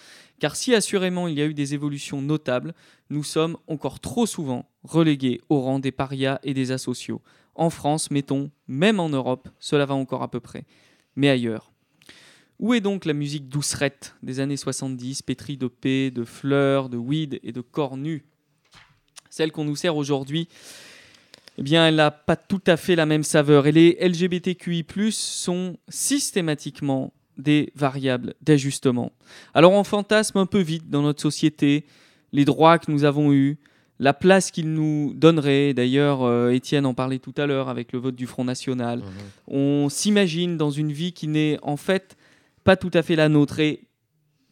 Car si assurément il y a eu des évolutions notables, nous sommes encore trop souvent relégués au rang des parias et des asociaux. En France, mettons, même en Europe, cela va encore à peu près. Mais ailleurs. Où est donc la musique doucerette des années 70, pétrie de paix, de fleurs, de weed et de corps Celle qu'on nous sert aujourd'hui, eh bien, elle n'a pas tout à fait la même saveur. Et les LGBTQI, sont systématiquement des variables d'ajustement. Alors, on fantasme un peu vite dans notre société les droits que nous avons eus, la place qu'ils nous donneraient. D'ailleurs, euh, Étienne en parlait tout à l'heure avec le vote du Front National. On s'imagine dans une vie qui n'est en fait pas tout à fait la nôtre. Et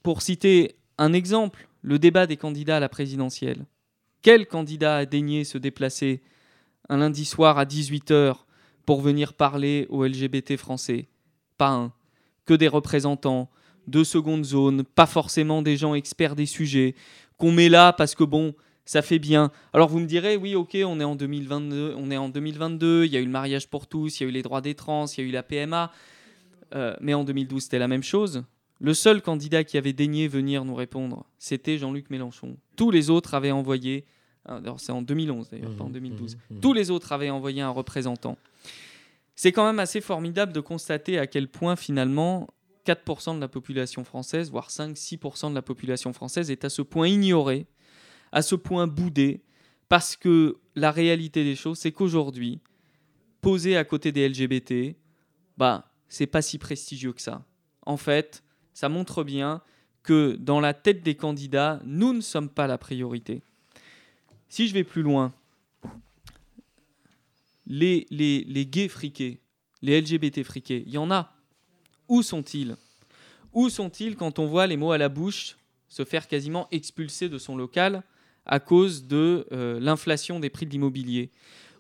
pour citer un exemple, le débat des candidats à la présidentielle. Quel candidat a daigné se déplacer un lundi soir à 18h pour venir parler aux LGBT français? Pas un. Que des représentants de seconde zone, pas forcément des gens experts des sujets, qu'on met là parce que bon, ça fait bien. Alors vous me direz, oui, ok, on est en 2022, on est en 2022, il y a eu le mariage pour tous, il y a eu les droits des trans, il y a eu la PMA, euh, mais en 2012 c'était la même chose. Le seul candidat qui avait daigné venir nous répondre, c'était Jean-Luc Mélenchon. Tous les autres avaient envoyé, alors c'est en 2011 d'ailleurs, pas en 2012, tous les autres avaient envoyé un représentant. C'est quand même assez formidable de constater à quel point finalement 4% de la population française, voire 5-6% de la population française est à ce point ignorée, à ce point boudée, parce que la réalité des choses, c'est qu'aujourd'hui, poser à côté des LGBT, bah, c'est pas si prestigieux que ça. En fait, ça montre bien que dans la tête des candidats, nous ne sommes pas la priorité. Si je vais plus loin, les, les, les gays friqués, les LGBT friqués, il y en a. Où sont-ils? Où sont-ils quand on voit les mots à la bouche se faire quasiment expulser de son local à cause de euh, l'inflation des prix de l'immobilier.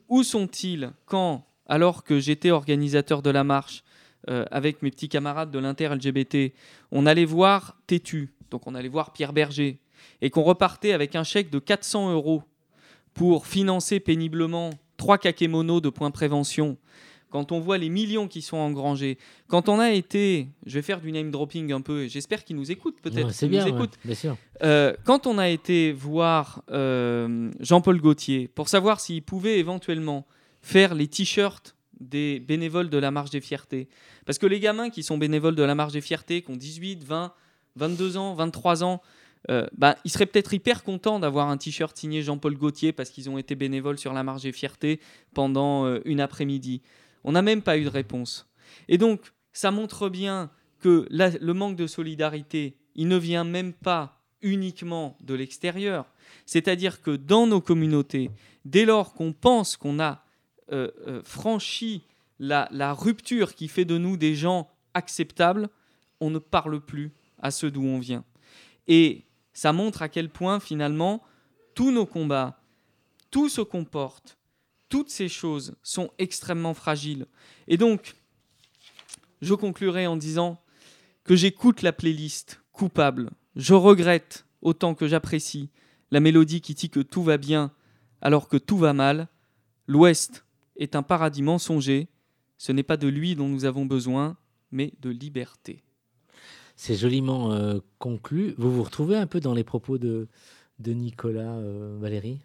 Où sont-ils? Quand, alors que j'étais organisateur de la marche euh, avec mes petits camarades de l'inter-LGBT, on allait voir Tétu, donc on allait voir Pierre Berger, et qu'on repartait avec un chèque de 400 euros pour financer péniblement trois kakémonos de points prévention, quand on voit les millions qui sont engrangés, quand on a été, je vais faire du name dropping un peu, j'espère qu'ils nous écoutent peut-être, Ouais, c'est nous bien, ouais, bien sûr. Euh, quand on a été voir euh, Jean-Paul Gaultier pour savoir s'il pouvait éventuellement faire les t-shirts des bénévoles de la Marche des Fiertés, parce que les gamins qui sont bénévoles de la Marche des Fiertés, qui ont 18, 20, 22 ans, 23 ans, euh, bah, ils seraient peut-être hyper contents d'avoir un t-shirt signé Jean-Paul Gaultier parce qu'ils ont été bénévoles sur la Marche des Fiertés pendant euh, une après-midi. On n'a même pas eu de réponse. Et donc, ça montre bien que le manque de solidarité, il ne vient même pas uniquement de l'extérieur. C'est-à-dire que dans nos communautés, dès lors qu'on pense qu'on a euh, euh, franchi la rupture qui fait de nous des gens acceptables, on ne parle plus à ceux d'où on vient. Et ça montre à quel point finalement tous nos combats, tout se comporte, toutes ces choses sont extrêmement fragiles. Et donc, je conclurai en disant que j'écoute la playlist coupable. Je regrette autant que j'apprécie la mélodie qui dit que tout va bien alors que tout va mal. L'Ouest est un paradis mensonger. Ce n'est pas de lui dont nous avons besoin, mais de liberté. C'est joliment euh, conclu. Vous vous retrouvez un peu dans les propos de, de Nicolas, euh, Valérie?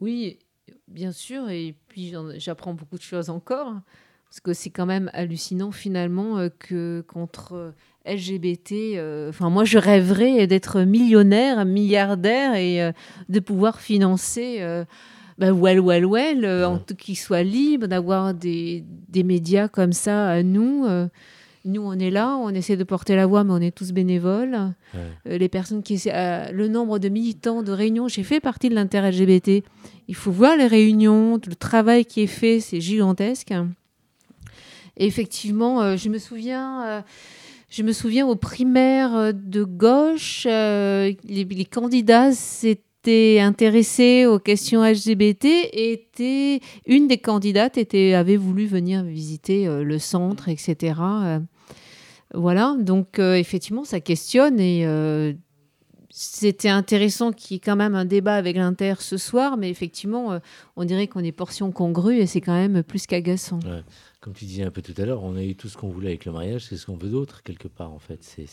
Oui, bien sûr. Et puis j'apprends beaucoup de choses encore. hein, Parce que c'est quand même hallucinant finalement euh, que contre euh, LGBT, euh, enfin moi je rêverais d'être millionnaire, milliardaire et euh, de pouvoir financer euh, bah, Well Well Well, euh, en tout- qu'il soit libre, d'avoir des, des médias comme ça à nous. euh. Nous on est là, on essaie de porter la voix, mais on est tous bénévoles. Euh, les personnes qui euh, le nombre de militants de réunions j'ai fait partie de l'inter LGBT il faut voir les réunions le travail qui est fait c'est gigantesque. Et effectivement euh, je me souviens je me souviens aux primaires de gauche euh, les, les candidats s'étaient intéressés aux questions LGBT et était une des candidates était avait voulu venir visiter euh, le centre etc voilà, donc euh, effectivement, ça questionne et euh, c'était intéressant qu'il y ait quand même un débat avec l'Inter ce soir, mais effectivement, euh, on dirait qu'on est portion congrue et c'est quand même plus qu'agaçant. Comme tu disais un peu tout à l'heure, on a eu tout ce qu'on voulait avec le mariage, c'est ce qu'on veut d'autre, quelque part, en fait. C'est...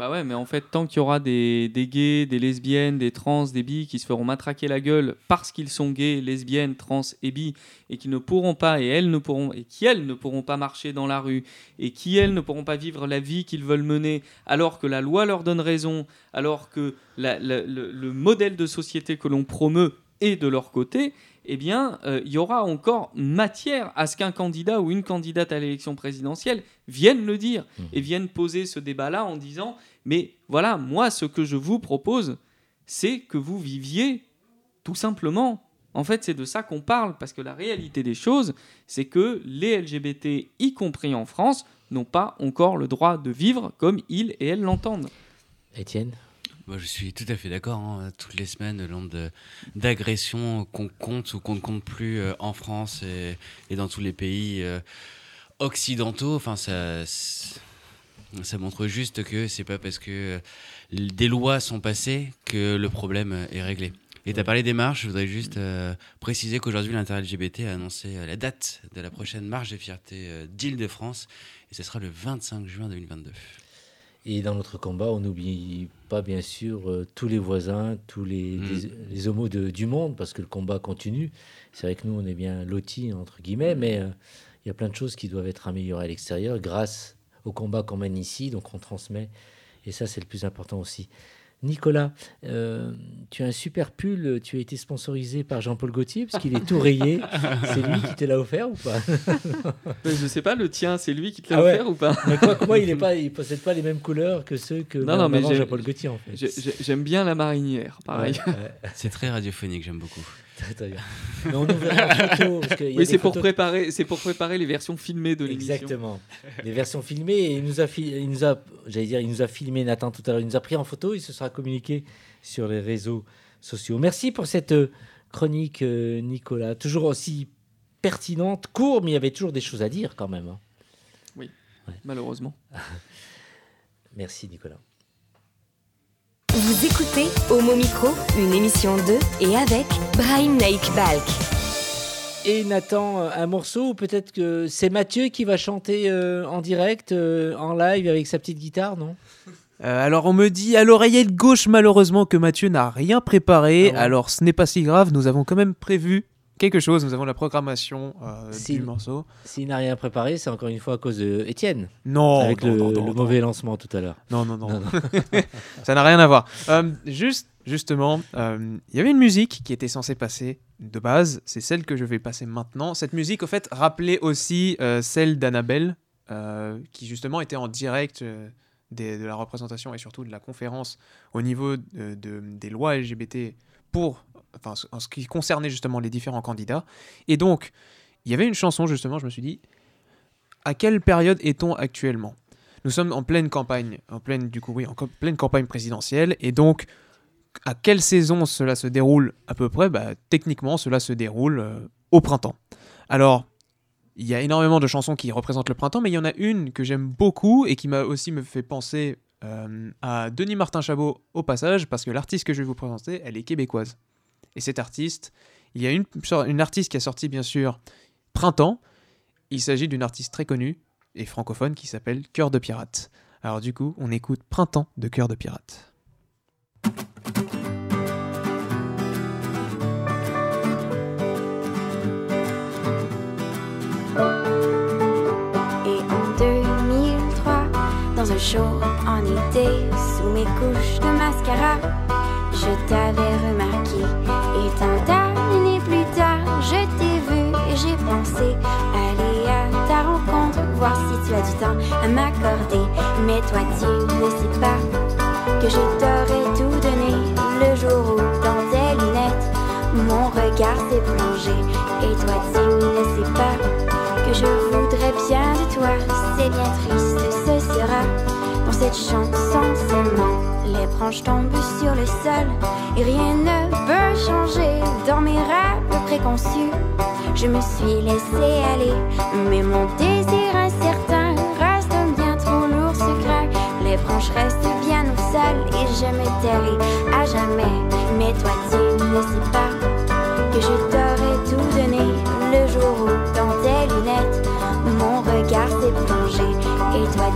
Bah ouais, mais en fait, tant qu'il y aura des, gays, des lesbiennes, des trans, des bi qui se feront matraquer la gueule parce qu'ils sont gays, lesbiennes, trans et bi, et qui ne pourront pas, et elles ne pourront, et qui elles ne pourront pas marcher dans la rue, et qui elles ne pourront pas vivre la vie qu'ils veulent mener, alors que la loi leur donne raison, alors que le modèle de société que l'on promeut est de leur côté, eh bien, euh, il y aura encore matière à ce qu'un candidat ou une candidate à l'élection présidentielle vienne le dire et vienne poser ce débat-là en disant Mais voilà, moi, ce que je vous propose, c'est que vous viviez tout simplement. En fait, c'est de ça qu'on parle, parce que la réalité des choses, c'est que les LGBT, y compris en France, n'ont pas encore le droit de vivre comme ils et elles l'entendent. Étienne? Moi, je suis tout à fait d'accord. hein. Toutes les semaines, le nombre d'agressions qu'on compte ou qu'on ne compte plus euh, en France et, dans tous les pays euh, occidentaux, enfin, ça, montre juste que c'est pas parce que euh, des lois sont passées que le problème est réglé. Et tu as parlé des marches, je voudrais juste préciser qu'aujourd'hui, l'Inter-LGBT a annoncé la date de la prochaine marche de fierté euh, d'Île-de-France, et ce sera le 25 juin 2022. Et dans notre combat, on n'oublie pas bien sûr euh, tous les voisins, tous les, Mm. les, les homos de- du monde, parce que le combat continue. C'est vrai que nous, on est bien lotis, entre guillemets, mais euh, il y a plein de choses qui doivent être améliorées à l'extérieur grâce au combat qu'on mène ici, donc on transmet. Et ça, c'est le plus important aussi. Nicolas, euh, tu as un super pull, tu as été sponsorisé par Jean-Paul Gaultier, parce qu'il est tout rayé. C'est lui qui te l'a offert ou pas? Mais je sais pas, le tien, c'est lui qui te l'a Ah ouais. offert ou pas? Mais quoi que moi, il ne possède pas les mêmes couleurs que ceux que Non, non, mais Jean-Paul Gaultier, en fait? j'ai- j'ai- J'aime bien la marinière, pareil. Ouais, ouais. C'est très radiophonique, j'aime beaucoup. Très, bien. Mais on verra en photo, parce a Oui, c'est pour, préparer, c'est pour préparer les versions filmées de l'émission. Exactement. Les versions filmées, et il nous a, il nous a, j'allais dire, il nous a filmé Nathan tout à l'heure, il nous a pris en photo, il se sera communiqué sur les réseaux sociaux. Merci pour cette euh, chronique, euh, Nicolas. Toujours aussi pertinente, court, mais il y avait toujours des choses à dire quand même. hein. Oui, malheureusement. Merci, Nicolas. Vous écoutez Homo Micro, une émission de et avec Brahim Naik Balk. Et Nathan, euh, un morceau, ou peut-être que c'est Mathieu qui va chanter euh, en direct, euh, en live, avec sa petite guitare, non? Euh, alors on me dit à l'oreillette gauche malheureusement que Mathieu n'a rien préparé. Ah alors ce n'est pas si grave, nous avons quand même prévu quelque chose. Nous avons la programmation euh, du morceau. S'il n'a rien préparé, c'est encore une fois à cause de Étienne. Non, Avec non, le, non, non, le mauvais lancement tout à l'heure. Non, non, non. Ça n'a rien à voir. Euh, juste, justement, euh, il y avait une musique qui était censée passer de base. C'est celle que je vais passer maintenant. Cette musique, au fait, rappelait aussi celle d'Annabelle, qui justement était en direct des- de la représentation et surtout de la conférence au niveau de- de- des lois LGBT pour, enfin, en ce qui concernait justement les différents candidats. Et donc, il y avait une chanson, justement, je me suis dit, à quelle période est-on actuellement? Nous sommes en pleine campagne, en pleine, du coup, oui, en pleine campagne présidentielle, et donc, à quelle saison cela se déroule à peu près? Bah, Techniquement, cela se déroule euh, au printemps. Alors, il y a énormément de chansons qui représentent le printemps, mais il y en a une que j'aime beaucoup et qui m'a aussi me fait penser euh, à Denis Martin Chabot au passage, parce que l'artiste que je vais vous présenter, elle est québécoise. Et cette artiste, il y a une, une artiste qui a sorti bien sûr Printemps. Il s'agit d'une artiste très connue et francophone qui s'appelle Cœur de Pirate. Alors du coup, on écoute Printemps de Cœur de Pirate. Show en été, sous mes couches de mascara, je t'avais remarqué. Et tant d'années plus tard, je t'ai vu et j'ai pensé aller à ta rencontre, voir si tu as du temps à m'accorder. Mais toi, tu ne sais pas que je t'aurais tout donné le jour où, dans tes lunettes, mon regard s'est plongé. Et toi, tu ne sais pas que je voudrais bien de toi. C'est bien triste, sera dans cette chanson seulement. Les branches tombent sur le sol et rien ne peut changer dans mes rêves préconçus. Je me suis laissé aller, mais mon désir incertain reste un bien trop lourd secret. Les branches restent bien au sol et je me tairai à jamais. Mais toi, tu ne sais pas que je t'aurais tout donné le jour où, dans tes lunettes,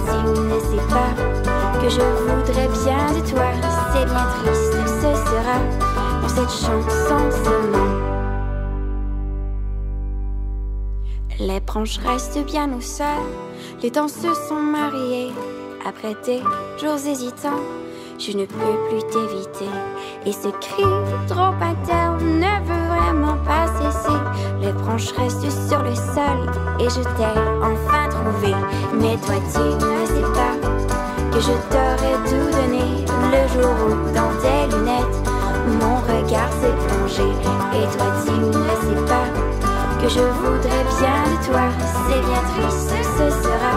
Tu ne sais pas que je voudrais bien de toi. C'est bien triste, ce sera dans cette chanson seulement. Les branches restent bien au sol, les se sont mariés. Après des jours hésitants, je ne peux plus t'éviter. Et ce cri trop interne ne veut vraiment pas cesser. Les branches restent sur le sol et je t'ai enfin Mais toi, tu ne sais pas que je t'aurais tout donné le jour où, dans tes lunettes, mon regard s'est plongé. Et toi, tu ne sais pas que je voudrais bien de toi. C'est bien triste, ce sera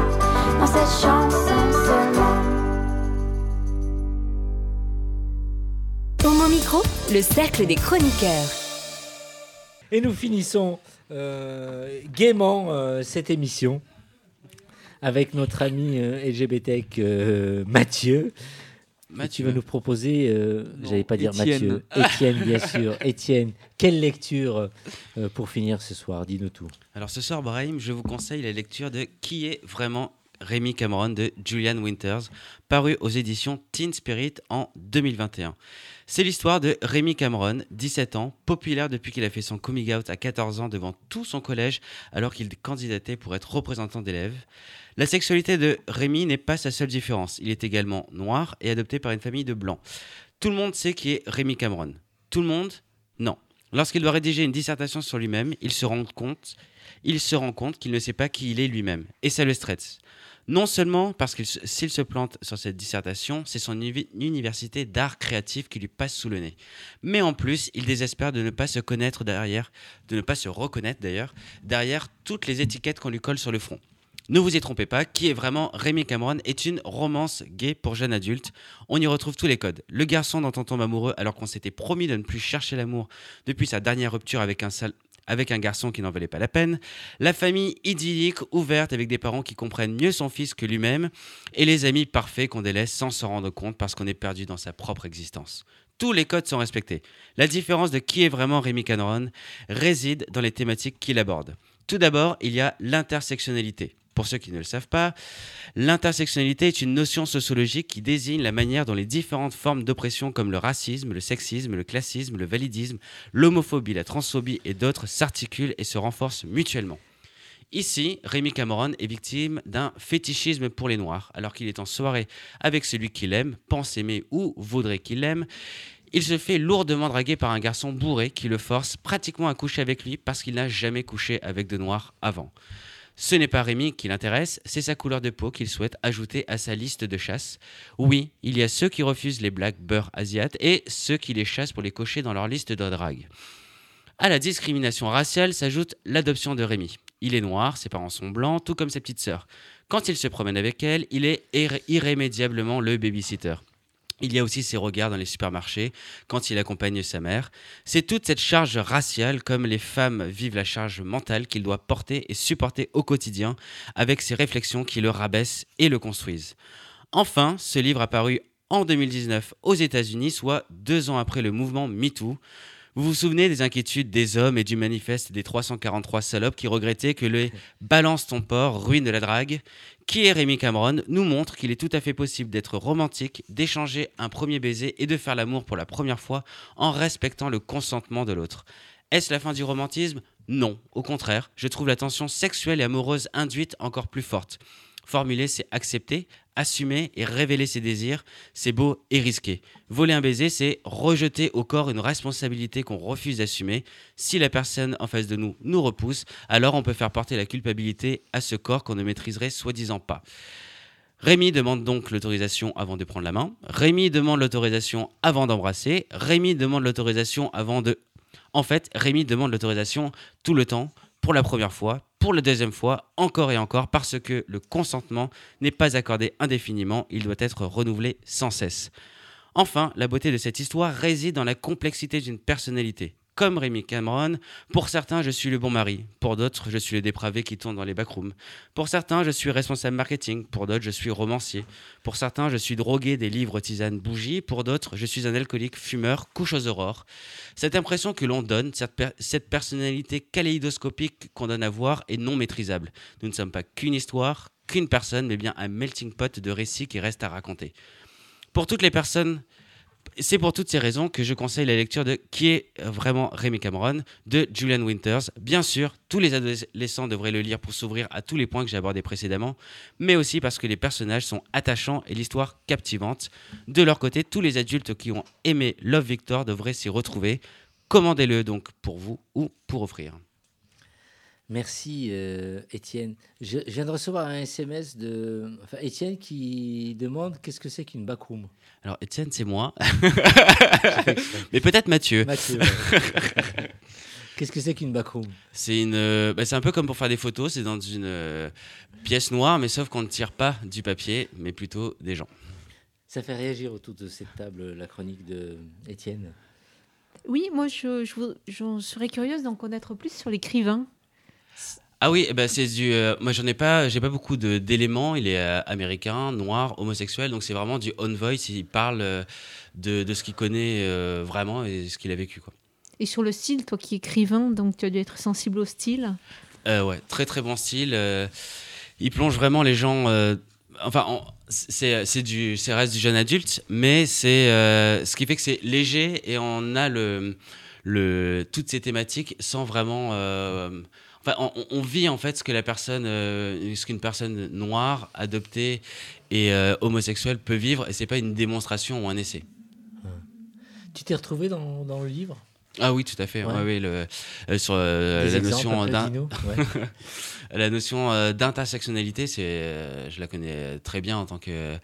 dans cette chanson seulement. Micro, le cercle des chroniqueurs. Et nous finissons euh, gaiement euh, cette émission avec notre ami euh, LGBT euh, Mathieu. Mathieu. Tu vas nous proposer, euh, j'allais pas dire Étienne. Mathieu, Étienne bien sûr. Étienne, quelle lecture euh, pour finir ce soir? Dis-nous tout. Alors ce soir, Brahim, je vous conseille la lecture de Qui est vraiment Rémi Cameron de Julian Winters, paru aux éditions Teen Spirit en 2021. C'est l'histoire de Rémi Cameron, 17 ans, populaire depuis qu'il a fait son coming out à 14 ans devant tout son collège alors qu'il candidatait pour être représentant d'élèves. La sexualité de Rémi n'est pas sa seule différence. Il est également noir et adopté par une famille de blancs. Tout le monde sait qui est Rémi Cameron. Tout le monde? Non. Lorsqu'il doit rédiger une dissertation sur lui-même, il se rend compte, il se rend compte qu'il ne sait pas qui il est lui-même. Et ça le stresse. Non seulement parce que s'il se plante sur cette dissertation, c'est son uni- université d'art créatif qui lui passe sous le nez. Mais en plus, il désespère de ne pas se connaître derrière, de ne pas se reconnaître d'ailleurs, derrière toutes les étiquettes qu'on lui colle sur le front. Ne vous y trompez pas, qui est vraiment Rémi Cameron est une romance gay pour jeunes adultes. On y retrouve tous les codes. Le garçon dont on tombe amoureux alors qu'on s'était promis de ne plus chercher l'amour depuis sa dernière rupture avec un, garçon qui n'en valait pas la peine. La famille idyllique, ouverte, avec des parents qui comprennent mieux son fils que lui-même. Et les amis parfaits qu'on délaisse sans s'en rendre compte parce qu'on est perdu dans sa propre existence. Tous les codes sont respectés. La différence de qui est vraiment Rémi Cameron réside dans les thématiques qu'il aborde. Tout d'abord, il y a l'intersectionnalité. Pour ceux qui ne le savent pas, l'intersectionnalité est une notion sociologique qui désigne la manière dont les différentes formes d'oppression comme le racisme, le sexisme, le classisme, le validisme, l'homophobie, la transphobie et d'autres s'articulent et se renforcent mutuellement. Ici, Rémi Cameron est victime d'un fétichisme pour les Noirs, alors qu'il est en soirée avec celui qu'il aime, pense aimer ou voudrait qu'il l'aime. Il se fait lourdement draguer par un garçon bourré qui le force pratiquement à coucher avec lui parce qu'il n'a jamais couché avec de Noirs avant. Ce n'est pas Rémi qui l'intéresse, c'est sa couleur de peau qu'il souhaite ajouter à sa liste de chasse. Oui, il y a ceux qui refusent les blagues beurre asiates et ceux qui les chassent pour les cocher dans leur liste de drague. À la discrimination raciale s'ajoute l'adoption de Rémi. Il est noir, ses parents sont blancs, tout comme ses petites sœurs. Quand il se promène avec elle, il est irré- irrémédiablement le babysitter. Il y a aussi ses regards dans les supermarchés quand il accompagne sa mère. C'est toute cette charge raciale, comme les femmes vivent la charge mentale qu'il doit porter et supporter au quotidien, avec ses réflexions qui le rabaissent et le construisent. Enfin, ce livre apparu en 2019 aux États-Unis, soit deux ans après le mouvement MeToo. Vous vous souvenez des inquiétudes des hommes et du manifeste des 343 salopes qui regrettaient que le balance ton port ruine la drague? Qui est Rémi Cameron nous montre qu'il est tout à fait possible d'être romantique, d'échanger un premier baiser et de faire l'amour pour la première fois en respectant le consentement de l'autre. Est-ce la fin du romantisme? Non, au contraire, je trouve la tension sexuelle et amoureuse induite encore plus forte. Formuler, c'est accepter, assumer et révéler ses désirs, c'est beau et risqué. Voler un baiser, c'est rejeter au corps une responsabilité qu'on refuse d'assumer. Si la personne en face de nous nous repousse, alors on peut faire porter la culpabilité à ce corps qu'on ne maîtriserait soi-disant pas. Rémi demande donc l'autorisation avant de prendre la main. Rémi demande l'autorisation avant d'embrasser. Rémi demande l'autorisation avant de... En fait, Rémi demande l'autorisation tout le temps, pour la première fois, pour la deuxième fois, encore et encore, parce que le consentement n'est pas accordé indéfiniment, il doit être renouvelé sans cesse. Enfin, la beauté de cette histoire réside dans la complexité d'une personnalité. Comme Rémi Cameron, pour certains, je suis le bon mari. Pour d'autres, je suis le dépravé qui tourne dans les backrooms. Pour certains, je suis responsable marketing. Pour d'autres, je suis romancier. Pour certains, je suis drogué des livres tisanes bougies. Pour d'autres, je suis un alcoolique fumeur couche aux aurores. Cette impression que l'on donne, cette, per- cette personnalité kaléidoscopique qu'on donne à voir est non maîtrisable. Nous ne sommes pas qu'une histoire, qu'une personne, mais bien un melting pot de récits qui reste à raconter. Pour toutes les personnes c'est pour toutes ces raisons que je conseille la lecture de Qui est vraiment Rémi Cameron de Julian Winters. Bien sûr, tous les adolescents devraient le lire pour s'ouvrir à tous les points que j'ai abordés précédemment, mais aussi parce que les personnages sont attachants et l'histoire captivante. De leur côté, tous les adultes qui ont aimé Love Victor devraient s'y retrouver. Commandez-le donc pour vous ou pour offrir. Merci euh, Étienne. Je, je viens de recevoir un SMS de enfin, Étienne qui demande qu'est-ce que c'est qu'une backroom. Alors Étienne, c'est moi. Mais peut-être Mathieu. Mathieu, ouais. Qu'est-ce que c'est qu'une backroom? C'est une, euh, bah, c'est un peu comme pour faire des photos. C'est dans une euh, pièce noire, mais sauf qu'on ne tire pas du papier, mais plutôt des gens. Ça fait réagir autour de cette table la chronique de Étienne. Oui, moi, je, je, vou- je serais curieuse d'en connaître plus sur l'écrivain. Ah oui, ben c'est du. euh, moi, j'en ai pas, j'ai pas beaucoup d'éléments. Il est euh, américain, noir, homosexuel, donc c'est vraiment du on voice. Il parle euh, de, de ce qu'il connaît vraiment et ce qu'il a vécu, quoi. Et sur le style, toi qui es écrivain, donc tu as dû être sensible au style? Ouais, très très bon style. il plonge vraiment les gens. enfin, en- c'est du, c'est reste du jeune adulte, mais c'est ce qui fait que c'est léger et on a le, le toutes ces thématiques sans vraiment. Enfin, on, on vit en fait ce que la personne, euh, ce qu'une personne noire, adoptée et euh, homosexuelle peut vivre, et c'est pas une démonstration ou un essai. Tu t'es retrouvé dans, dans le livre? Ah oui, tout à fait. Ouais. Ouais, oui, le, euh, sur la notion la notion euh, d'intersectionnalité, c'est, je la connais très bien en tant que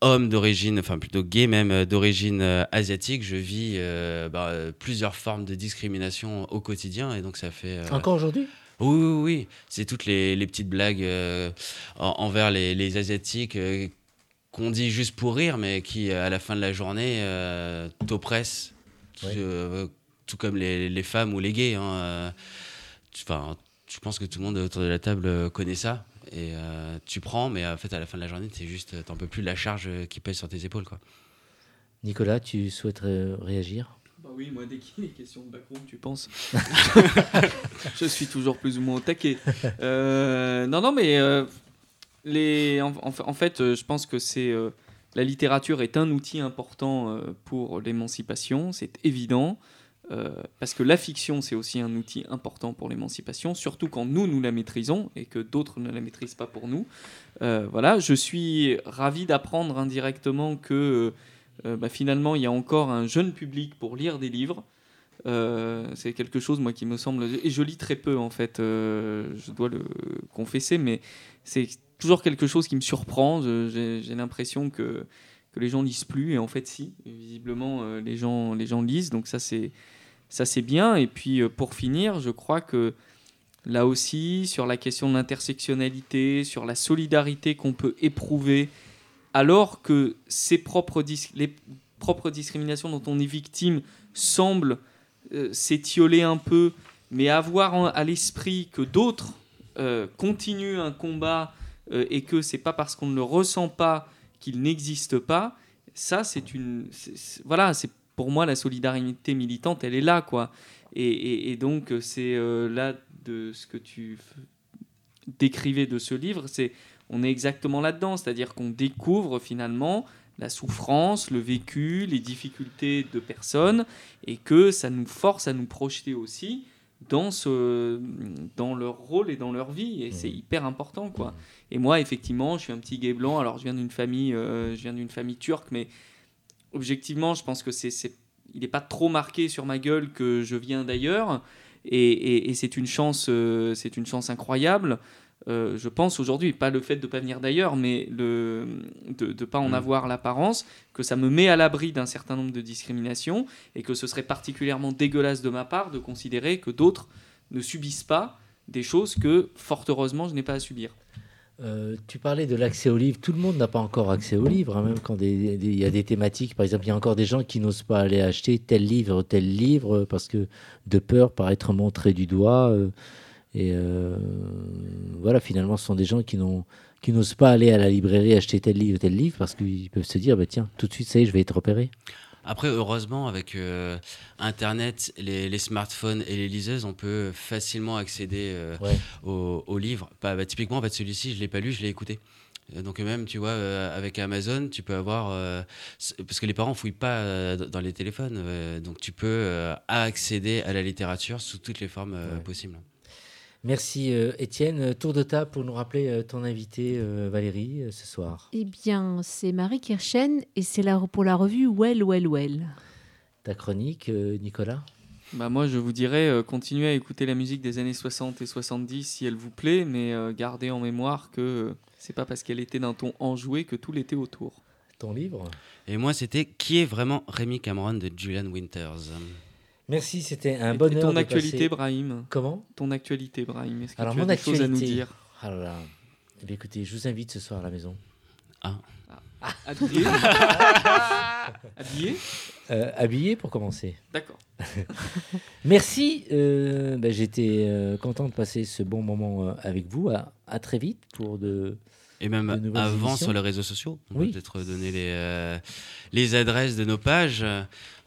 homme d'origine, enfin plutôt gay même euh, d'origine euh, asiatique. Je vis euh, bah, euh, plusieurs formes de discrimination au quotidien et donc ça fait. euh, Encore aujourd'hui? Oui, oui, oui. C'est toutes les, les petites blagues euh, en- envers les, les Asiatiques euh, qu'on dit juste pour rire, mais qui, à la fin de la journée, euh, t'oppressent. Tout, euh, comme les, les femmes ou les gays. hein, euh, Enfin, je pense que tout le monde autour de la table euh, connaît ça? Et euh, tu prends, mais en fait, à la fin de la journée, t'es juste, t'en peux plus de la charge euh, qui pèse sur tes épaules, quoi. Nicolas, tu souhaiterais réagir? Bah oui, moi, dès qu'il est question de backroom, tu penses Je suis toujours plus ou moins au taquet. Euh, non, non, mais euh, les, en, en- en fait, euh, je pense que c'est euh, la littérature est un outil important euh, pour l'émancipation, c'est évident. Euh, parce que la fiction, c'est aussi un outil important pour l'émancipation, surtout quand nous, nous la maîtrisons et que d'autres ne la maîtrisent pas pour nous. Euh, voilà, je suis ravi d'apprendre indirectement que euh, bah, finalement, il y a encore un jeune public pour lire des livres. C'est quelque chose, moi, qui me semble. Et je lis très peu, en fait, je dois le confesser, mais c'est toujours quelque chose qui me surprend. J'ai l'impression que, que les gens lisent plus, et en fait, si. Visiblement, les, gens, les gens lisent, donc ça, c'est ça, c'est bien. Et puis, euh, pour finir, je crois que là aussi, sur la question de l'intersectionnalité, sur la solidarité qu'on peut éprouver alors que ses propres les propres discriminations dont on est victime semblent euh, s'étioler un peu, mais avoir à l'esprit que d'autres euh, continuent un combat et que c'est pas parce qu'on ne le ressent pas qu'il n'existe pas, ça c'est une voilà c'est pour moi la solidarité militante elle est là quoi. Et, et- et donc euh, c'est euh, là de ce que tu décrivais de ce livre c'est on est exactement là-dedans, c'est-à-dire qu'on découvre finalement la souffrance, le vécu, les difficultés de personnes, et que ça nous force à nous projeter aussi dans, ce, dans leur rôle et dans leur vie, et c'est hyper important, quoi. Et moi, effectivement, je suis un petit gay blanc, alors je viens d'une famille, euh, je viens d'une famille turque, mais objectivement, je pense que c'est, c'est- il n'est pas trop marqué sur ma gueule que je viens d'ailleurs, et, et- et c'est une chance, euh, c'est une chance incroyable. Euh, je pense aujourd'hui, pas le fait de ne pas venir d'ailleurs, mais le, de ne pas en Mm. avoir l'apparence, que ça me met à l'abri d'un certain nombre de discriminations et que ce serait particulièrement dégueulasse de ma part de considérer que d'autres ne subissent pas des choses que, fort heureusement, je n'ai pas à subir. Euh, tu parlais de l'accès aux livres. Tout le monde n'a pas encore accès aux livres, hein, même quand il y a des thématiques. Par exemple, il y a encore des gens qui n'osent pas aller acheter tel livre, tel livre, parce que de peur par être montré du doigt. euh, euh, voilà, finalement, ce sont des gens qui n'osent pas aller à la librairie acheter tel livre, tel livre, parce qu'ils peuvent se dire, bah, tiens, tout de suite, ça y est, je vais être repéré. Après, heureusement, avec euh, Internet, les, les smartphones et les liseuses, on peut facilement accéder euh, Ouais. aux, aux livres. Bah, bah, typiquement, en fait, celui-ci, je l'ai pas lu, je l'ai écouté. Euh, Donc même, tu vois, euh, avec Amazon, tu peux avoir... euh, parce que les parents fouillent pas euh, dans les téléphones, donc tu peux accéder à la littérature sous toutes les formes Ouais. possibles. Merci euh, Étienne. Tour de table pour nous rappeler euh, ton invité euh, Valérie euh, ce soir. Eh bien, c'est Marie Kirchen et c'est la, pour la revue Well, Well, Well. Ta chronique, euh, Nicolas? Bah moi, je vous dirais, euh, continuez à écouter la musique des années 60 et 70 si elle vous plaît, mais euh, gardez en mémoire que euh, c'est pas parce qu'elle était d'un ton enjoué que tout l'était autour. Ton livre? Et moi, c'était Qui est vraiment Rémi Cameron de Julian Winters Merci, c'était un Et- bonheur. Et ton de actualité, passer- Brahim Comment? Ton actualité, Brahim. Est-ce que Alors, tu as mon des choses à nous actualité. dire? Ah là là. Eh bien, écoutez, je vous invite ce soir à la maison. Ah. Habillé? Habillé? Euh, habillé pour commencer. D'accord. Merci. euh, ben, J'étais euh, content de passer ce bon moment euh, avec vous. À, à très vite pour de. Et même avant sur les réseaux sociaux. On Oui. peut peut-être donner les, euh, les adresses de nos pages.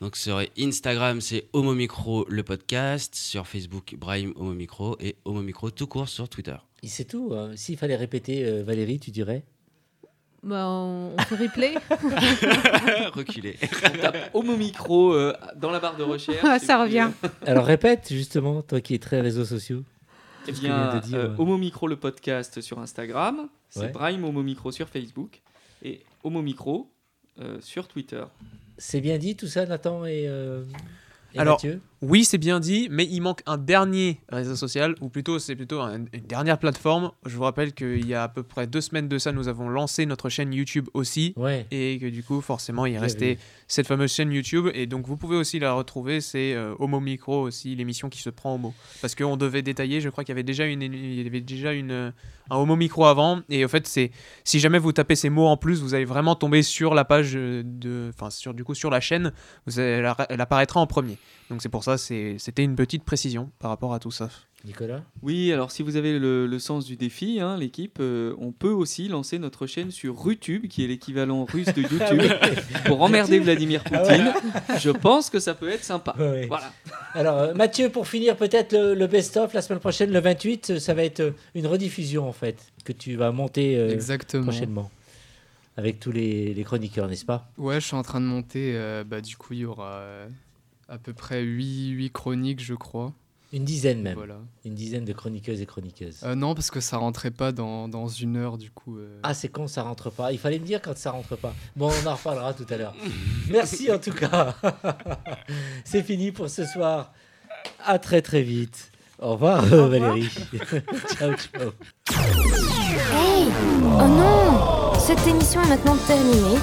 Donc sur Instagram, c'est Homo Micro le podcast. Sur Facebook, Brahim Homo Micro. Et Homo Micro tout court sur Twitter. Et C'est tout. hein. S'il fallait répéter, euh, Valérie, tu dirais Bah, on, on fait replay. Reculé. On tape Homo Micro euh, dans la barre de recherche. Ah, ça revient. euh, Alors répète justement, toi qui es très réseaux sociaux. Eh bien, dire, euh, Homo Micro le podcast sur Instagram, c'est Ouais. Brahim Homo Micro sur Facebook et Homo Micro euh, sur Twitter. C'est bien dit tout ça, Nathan et, euh, et Alors, Mathieu oui, c'est bien dit, mais il manque un dernier réseau social, ou plutôt c'est plutôt un- une dernière plateforme. Je vous rappelle qu'il y a à peu près deux semaines de ça, nous avons lancé notre chaîne YouTube aussi, Ouais. et que du coup, forcément, il restait vu. cette fameuse chaîne YouTube, et donc vous pouvez aussi la retrouver, c'est euh, Homo Micro aussi, l'émission qui se prend Homo. Parce qu'on devait détailler, je crois qu'il y avait déjà, une, il y avait déjà une, un Homo Micro avant, et en fait, c'est si jamais vous tapez ces mots en plus, vous allez vraiment tomber sur la page euh, de, enfin sur du coup sur la chaîne, vous allez- elle, elle apparaîtra en premier. Donc c'est pour ça, c'était une petite précision par rapport à tout ça. Nicolas Oui, alors si vous avez le, le sens du défi, hein, l'équipe, euh, on peut aussi lancer notre chaîne sur Rutube, qui est l'équivalent russe de YouTube, Ah pour emmerder Vladimir Ah Poutine. Je pense que ça peut être sympa. Ouais. Voilà. Alors, euh, Mathieu, pour finir, peut-être le, le best-of la semaine prochaine, le 28, euh, ça va être euh, une rediffusion en fait, que tu vas monter euh, Exactement. prochainement. Avec tous les, les chroniqueurs, n'est-ce pas? Ouais, je suis en train de monter. euh, bah, du coup, il y aura euh, à peu près 8, 8 chroniques, je crois. Une dizaine même. Voilà. Une dizaine de chroniqueuses et chroniqueuses. Euh, non, parce que ça rentrait pas dans, dans une heure, du coup. euh. Ah, c'est con, ça rentre pas. Il fallait me dire quand ça rentre pas. Bon, on en reparlera tout à l'heure. Merci en tout cas. c'est fini pour ce soir. À très très vite. Au revoir, euh, Valérie. ciao, ciao. Hey Oh non Cette émission est maintenant terminée.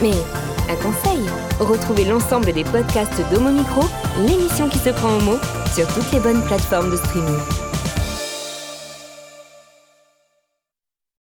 Mais un conseil retrouvez l'ensemble des podcasts d'Homo Micro, l'émission qui se prend au mot, sur toutes les bonnes plateformes de streaming.